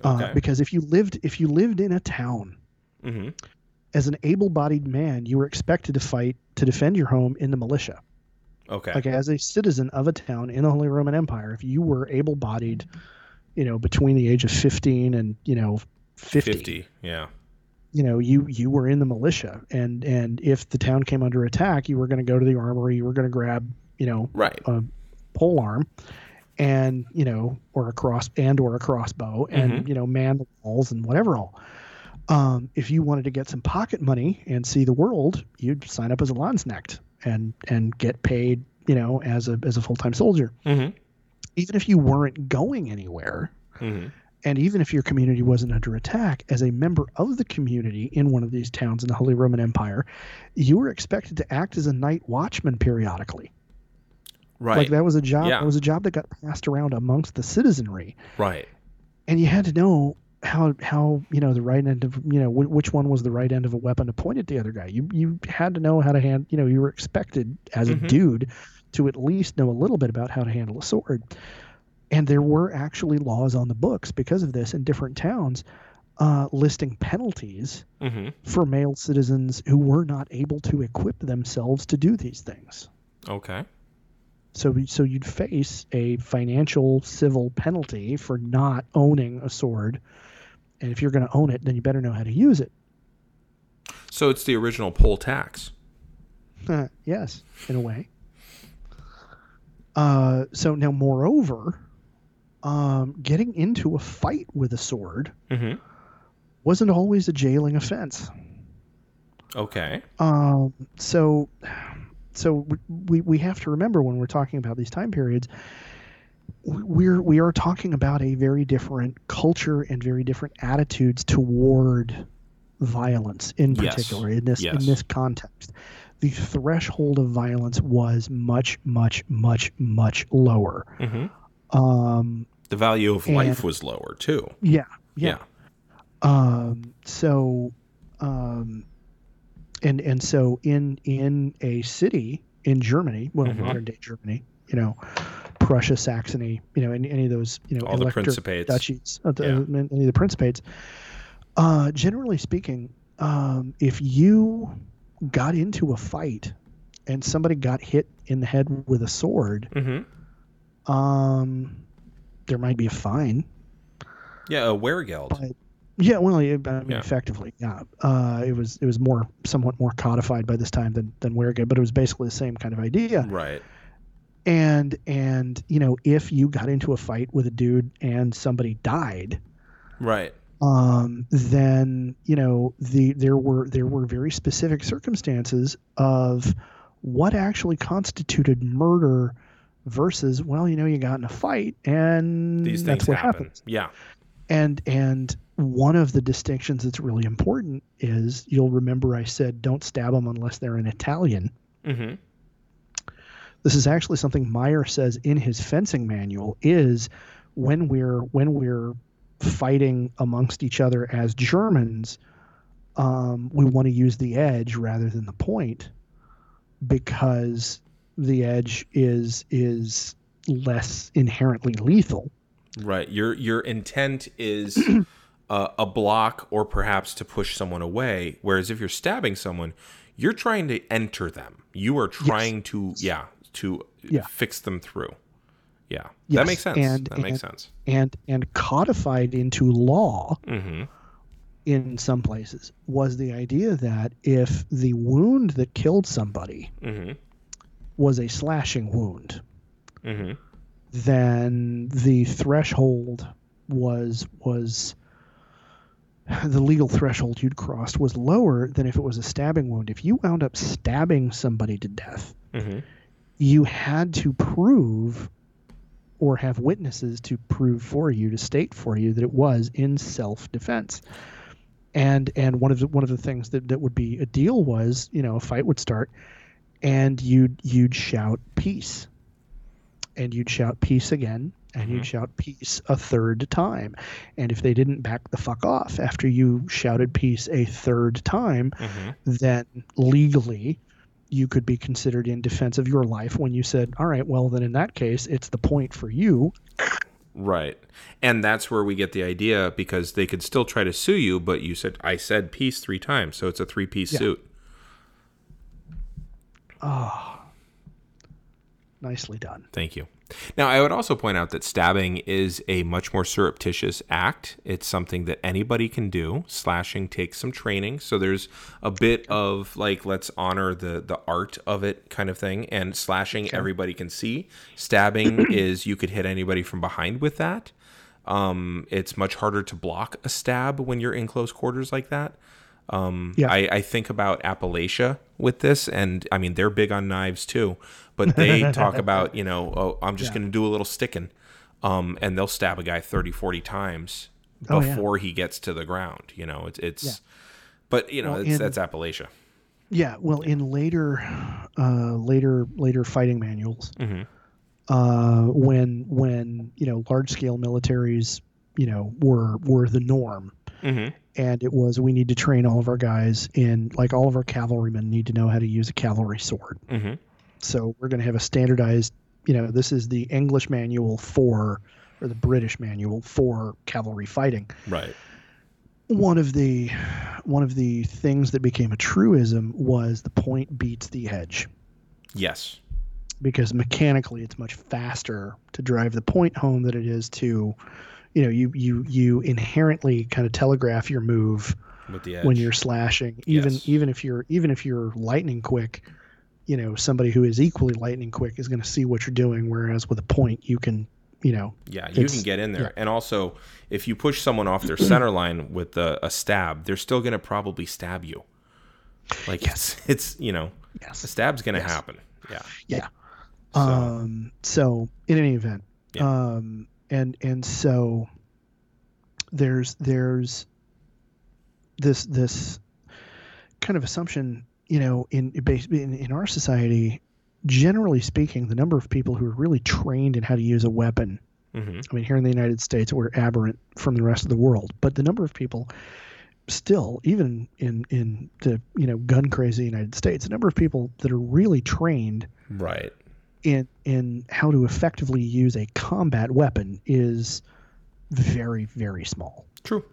Uh, because if you lived if you lived in a town hmm as an able-bodied man, you were expected to fight to defend your home in the militia. Okay. Like as a citizen of a town in the Holy Roman Empire, if you were able-bodied, you know, between the age of 15 and you know 50, 50. Yeah. you know, you you were in the militia, and and if the town came under attack, you were going to go to the armory, you were going to grab, you know, Right. a pole arm and you know or a cross and or a crossbow and Mhm. you know man the walls and whatever all um, if you wanted to get some pocket money and see the world you'd sign up as a landsknecht and and get paid you know as a as a full-time soldier hmm even if you weren't going anywhere hmm and even if your community wasn't under attack as a member of the community in one of these towns in the holy roman empire you were expected to act as a night watchman periodically Right. like that was a job Yeah. that was a job that got passed around amongst the citizenry right. and you had to know how how you know the right end of you know wh- which one was the right end of a weapon to point at the other guy. You you had to know how to hand. You know, you were expected as Mhm. a dude to at least know a little bit about how to handle a sword. And there were actually laws on the books because of this in different towns, uh, listing penalties Mm-hmm. for male citizens who were not able to equip themselves to do these things. Okay. So, so you'd face a financial civil penalty for not owning a sword, and if you're going to own it, then you better know how to use it. So it's the original poll tax. yes, in a way. Uh, so now, moreover, um, getting into a fight with a sword Mm-hmm. wasn't always a jailing offense. Okay. Um, so, so we we have to remember when we're talking about these time periods, we're we are talking about a very different culture and very different attitudes toward violence in Yes. particular in this Yes. in this context. The threshold of violence was much, much, much, much lower. Mm-hmm. Um, The value of And- life was lower too. yeah, Yeah. Um, so, um, and and so in in a city in Germany, well, Mhm. modern day Germany, you know, Prussia, Saxony, you know, any, any of those, you know, All the principates. duchies, uh, the, Yeah. any of the principates. Uh, generally speaking, um, if you got into a fight and somebody got hit in the head with a sword, Mm-hmm. um, there might be a fine. Yeah, a weregeld. But yeah, well, I mean, Yeah. effectively, yeah. Uh, it was it was more somewhat more codified by this time than than Weregeld, but it was basically the same kind of idea. Right. And and you know, if you got into a fight with a dude and somebody died, Right. um, then you know the there were there were very specific circumstances of what actually constituted murder versus well, you know, you got in a fight and These that's what happen. happens Yeah. and and one of the distinctions that's really important is you'll remember I said don't stab them unless they're an Italian. Mm-hmm. This is actually something Meyer says in his fencing manual is when we're when we're fighting amongst each other as Germans, um, we want to use the edge rather than the point because the edge is is less inherently lethal. Right. Your your intent is uh, a block or perhaps to push someone away. Whereas if you're stabbing someone, you're trying to enter them. You are trying to yeah to Yeah. fix them through. Yeah. that makes sense. and- that makes sense. and and codified into law Mm-hmm. in some places was the idea that if the wound that killed somebody Mm-hmm. was a slashing wound, Mm-hmm. then the threshold was was the legal threshold you'd crossed was lower than if it was a stabbing wound. If you wound up stabbing somebody to death, Mm-hmm. You had to prove or have witnesses to prove for you to state for you that it was in self-defense and and one of the one of the things that, that would be a deal was you know a fight would start and you'd you'd shout peace and you'd shout peace again and Mhm. you'd shout peace a third time and if they didn't back the fuck off after you shouted peace a third time Mm-hmm. then legally you could be considered in defense of your life when you said, all right, well, then in that case, it's the point for you. Right. And that's where we get the idea because they could still try to sue you, but you said I said peace three times, so it's a three piece Yeah. suit. Ah, nicely done. Thank you. Now, I would also point out that stabbing is a much more surreptitious act. It's something that anybody can do. Slashing takes some training, so there's a bit of like let's honor the the art of it kind of thing. And slashing everybody can see. Stabbing is you could hit anybody from behind with that. Um, it's much harder to block a stab when you're in close quarters like that. Um, Yeah. I, I think about Appalachia with this, and I mean they're big on knives too, but they talk about you know oh I'm just Yeah. going to do a little sticking, um, and they'll stab a guy 30, 40 times Oh, yeah. before he gets to the ground. You know it's it's, Yeah. but you know Well, it's, in- that's Appalachia. Yeah, well, in later, uh, later, later fighting manuals, hmm uh, when when you know large scale militaries you know were were the norm Mm-hmm. And it was we need to train all of our guys in like all of our cavalrymen need to know how to use a cavalry sword Mm-hmm. so we're going to have a standardized you know this is the english manual for or the british manual for cavalry fighting Right. one of the one of the things that became a truism was the point beats the edge Yes. because mechanically it's much faster to drive the point home than it is to you know you you you inherently kind of telegraph your move With the edge. when you're slashing even Yes. even if you're even if you're lightning quick you know somebody who is equally lightning quick is going to see what you're doing whereas with a point you can you know Yeah, you can get in there. yeah. And also, if you push someone off their center line with a, a stab, they're still going to probably stab you. Like Yes. it's, it's you know, yes a stab's going to Yes. happen. Yeah. yeah So- um so in any event Yeah. um and and so there's there's this this kind of assumption you know in in, in our society generally speaking the number of people who are really trained in how to use a weapon hmm I mean, here in the United States, we're aberrant from the rest of the world. But the number of people, still, even in in the you know gun crazy United States, the number of people that are really trained Right. In in how to effectively use a combat weapon is very very small. True.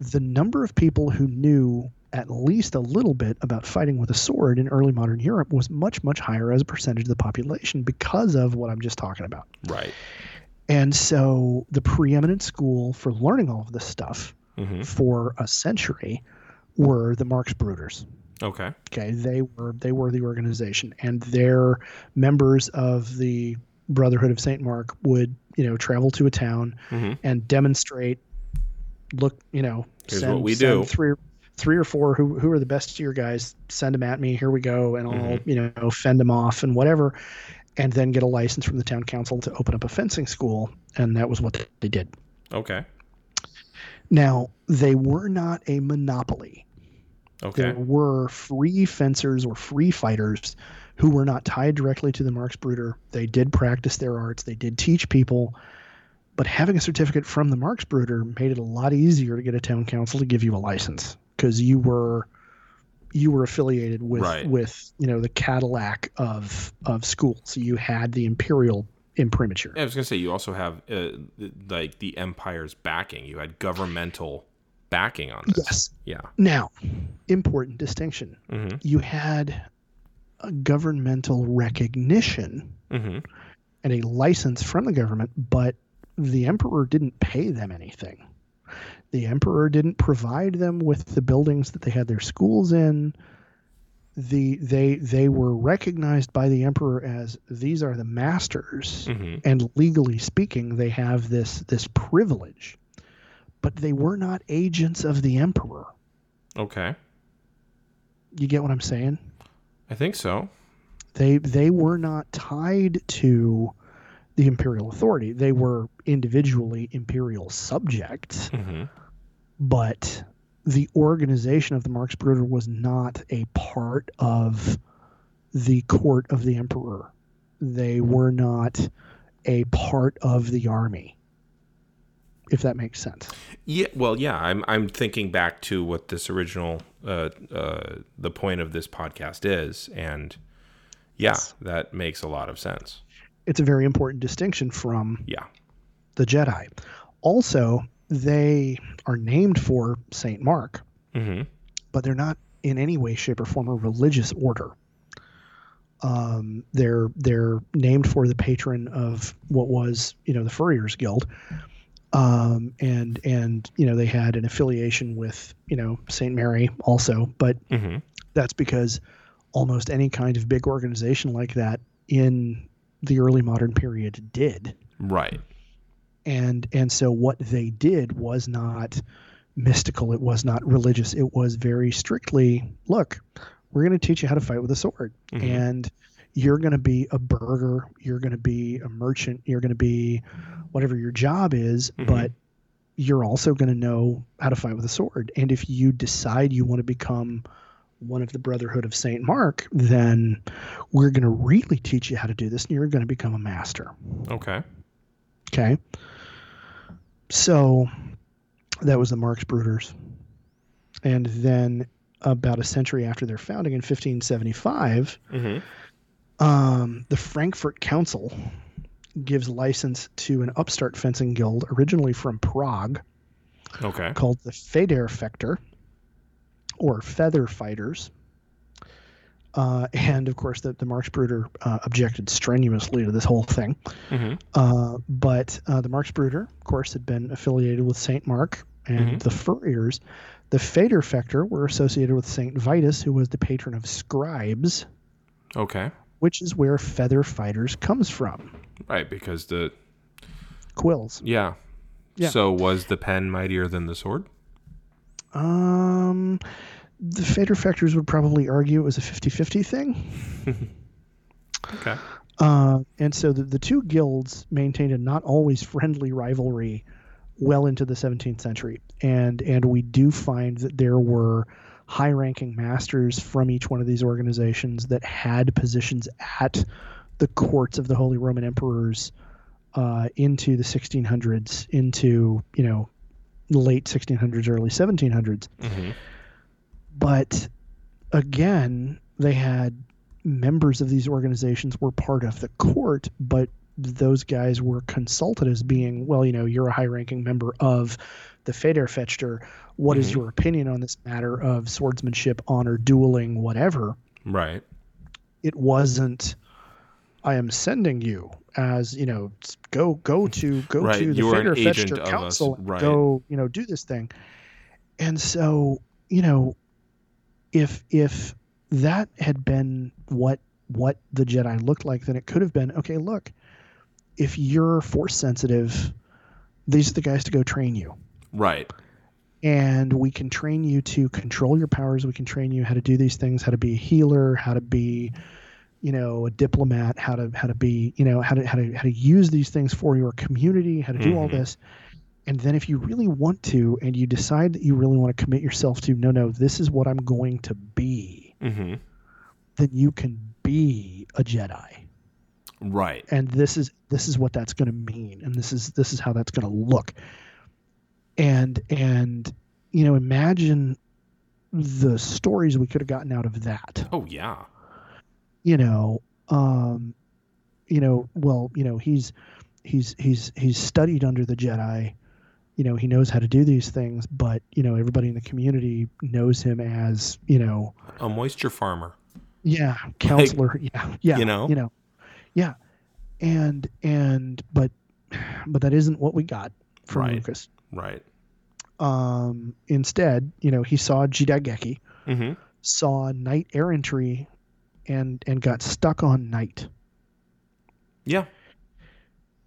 The number of people who knew at least a little bit about fighting with a sword in early modern Europe was much much higher as a percentage of the population because of what I'm just talking about. Right. And so the preeminent school for learning all of this stuff hmm for a century were the Marx Brothers. Okay. Okay, they were they were the organization, and their members of the Brotherhood of Saint Mark would you know travel to a town hmm and demonstrate. Look, you know, Here's send, what we send do. Three, three or four who who are the best of your guys. Send them at me. Here we go, and I'll Mhm. you know fend them off and whatever, and then get a license from the town council to open up a fencing school, and that was what they did. Okay. Now, they were not a monopoly. Okay. There were free fencers or free fighters who were not tied directly to the Marksbruder. They did practice their arts, they did teach people, but having a certificate from the Marksbruder made it a lot easier to get a town council to give you a license because you were you were affiliated with Right. with you know the Cadillac of of schools. So you had the imperial imprimatur. I was gonna say you also have uh, like the empire's backing. You had governmental backing on this. Yes. Yeah. Now, important distinction. hmm You had a governmental recognition hmm and a license from the government, but the emperor didn't pay them anything. The emperor didn't provide them with the buildings that they had their schools in. The they they were recognized by the emperor as these are the masters, hmm and legally speaking, they have this this privilege. But they were not agents of the emperor. Okay. You get what I'm saying? I think so. They they were not tied to the imperial authority. They were individually imperial subjects, hmm but the organization of the Marksbruder was not a part of the court of the emperor. They were not a part of the army. If that makes sense. Yeah, well, yeah. I'm I'm thinking back to what this original uh, uh, the point of this podcast is, and yeah, Yes. that makes a lot of sense. It's a very important distinction from Yeah. the Jedi. Also, they are named for Saint Mark, hmm but they're not in any way, shape, or form a religious order. Um, they're they're named for the patron of what was you know the Furriers Guild, um, and and you know they had an affiliation with you know Saint Mary also, but hmm that's because almost any kind of big organization like that in the early modern period did Right. and and so what they did was not mystical it was not religious it was very strictly look we're going to teach you how to fight with a sword Mhm. and you're going to be a burger you're going to be a merchant you're going to be whatever your job is Mhm. but you're also going to know how to fight with a sword and if you decide you want to become one of the brotherhood of saint mark then we're going to really teach you how to do this and you're going to become a master Okay. Okay. so that was the Marxbruders. And then about a century after their founding in 1575, Mm-hmm. um, the Frankfurt Council gives license to an upstart fencing guild originally from Prague Okay. called the Federfechter or Feather Fighters. Uh, and of course, the, the Marxbruder uh, objected strenuously to this whole thing. Mm-hmm. Uh, but uh, the Marxbruder, of course, had been affiliated with St. Mark and Mhm. the Furriers. The Federfechter were associated with St. Vitus, who was the patron of scribes, Okay. which is where Feather Fighters comes from. Right, because the Quills. yeah. Yeah. So was the pen mightier than the sword? Um, the Federfechters would probably argue it was a 50 50 thing. Okay. Uh, and so the, the two guilds maintained a not always friendly rivalry well into the 17th century. And, and we do find that there were high ranking masters from each one of these organizations that had positions at the courts of the Holy Roman Emperors uh, into the 1600s, into, you know, late 1600s, early 1700s. Mm-hmm. But again, they had members of these organizations were part of the court, but those guys were consulted as being, well, you know, you're a high ranking member of the Federfechter. What is Mhm. your opinion on this matter of swordsmanship, honor, dueling, whatever? Right. It wasn't. I am sending you as you know. Go go to go Right, to the you an agent Federfechter Council. right. Go you know do this thing, and so you know, if if that had been what what the Jedi looked like, then it could have been okay. Look, if you're force sensitive, these are the guys to go train you Right. and we can train you to control your powers we can train you how to do these things how to be a healer how to be you know a diplomat how to how to be you know how to how to how to use these things for your community how to do all Mhm. this and then if you really want to and you decide that you really want to commit yourself to no no this is what i'm going to be Mm-hmm. then you can be a jedi Right. and this is this is what that's going to mean and this is this is how that's going to look and and you know imagine the stories we could have gotten out of that Oh yeah. You know um you know well you know he's he's he's he's studied under the jedi you know he knows how to do these things but you know everybody in the community knows him as you know A moisture farmer. yeah counselor yeah yeah you know? you know yeah and and but but that isn't what we got from Right. lucas Right. um instead you know he saw jidaigeki Mm-hmm. saw knight errantry and and got stuck on night Yeah.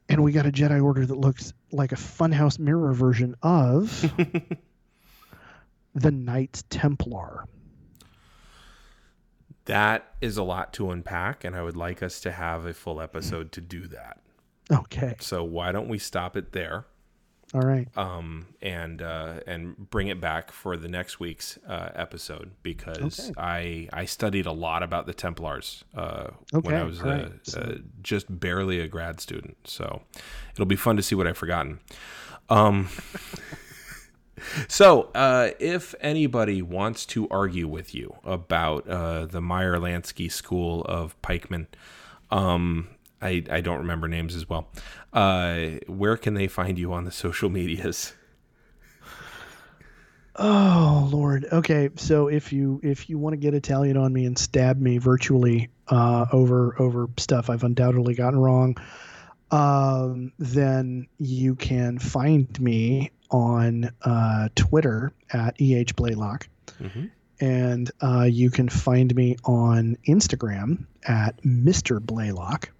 and we got a jedi order that looks like a funhouse mirror version of the knights templar that is a lot to unpack, and I would like us to have a full episode to do that. okay So why don't we stop it there? All right um, and uh, and bring it back for the next week's uh, episode because Okay. I I studied a lot about the Templars uh, when I was right. So- uh, just barely a grad student. So it'll be fun to see what I've forgotten. Um, so uh, if anybody wants to argue with you about uh, the Meyer Lansky School of Pikemen, um, I, I don't remember names as well. Uh, where can they find you on the social medias? Oh Lord. Okay, so if you if you want to get Italian on me and stab me virtually uh, over over stuff I've undoubtedly gotten wrong, um, then you can find me on uh, Twitter at eh blaylock, Mhm. and uh, you can find me on Instagram at Mr. Blaylock.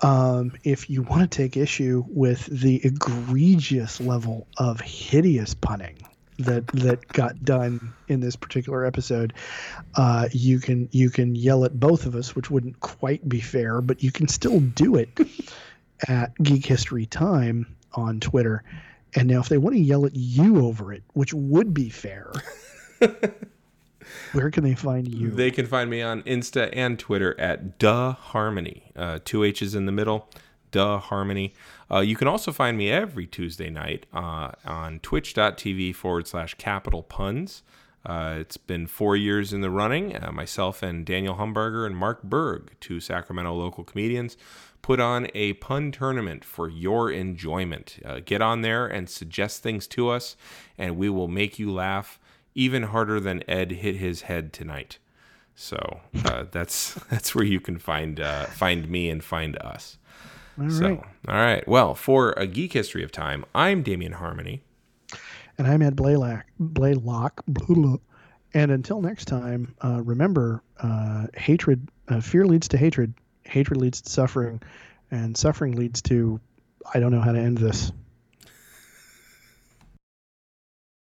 Um, if you want to take issue with the egregious level of hideous punning that that got done in this particular episode, uh, you can you can yell at both of us, which wouldn't quite be fair, but you can still do it at Geek History Time on Twitter. And now, if they want to yell at you over it, which would be fair, where can they find you? They can find me on Insta and Twitter at Duh Harmony. Uh, two H's in the middle. Duh Harmony. Uh, you can also find me every Tuesday night uh, on twitch.tv forward slash capital puns. Uh, it's been four years in the running. Uh, myself and Daniel Humberger and Mark Berg, two Sacramento local comedians, put on a pun tournament for your enjoyment. Uh, get on there and suggest things to us, and we will make you laugh even harder than Ed hit his head tonight. So uh, that's that's where you can find uh, find me and find us. All so, right. all right. Well, for a geek history of time, I'm Damien Harmony. And I'm Ed Blaylock. Blaylock. And until next time, uh, remember, uh, hatred, uh, fear leads to hatred. Hatred leads to suffering, and suffering leads to, I don't know how to end this.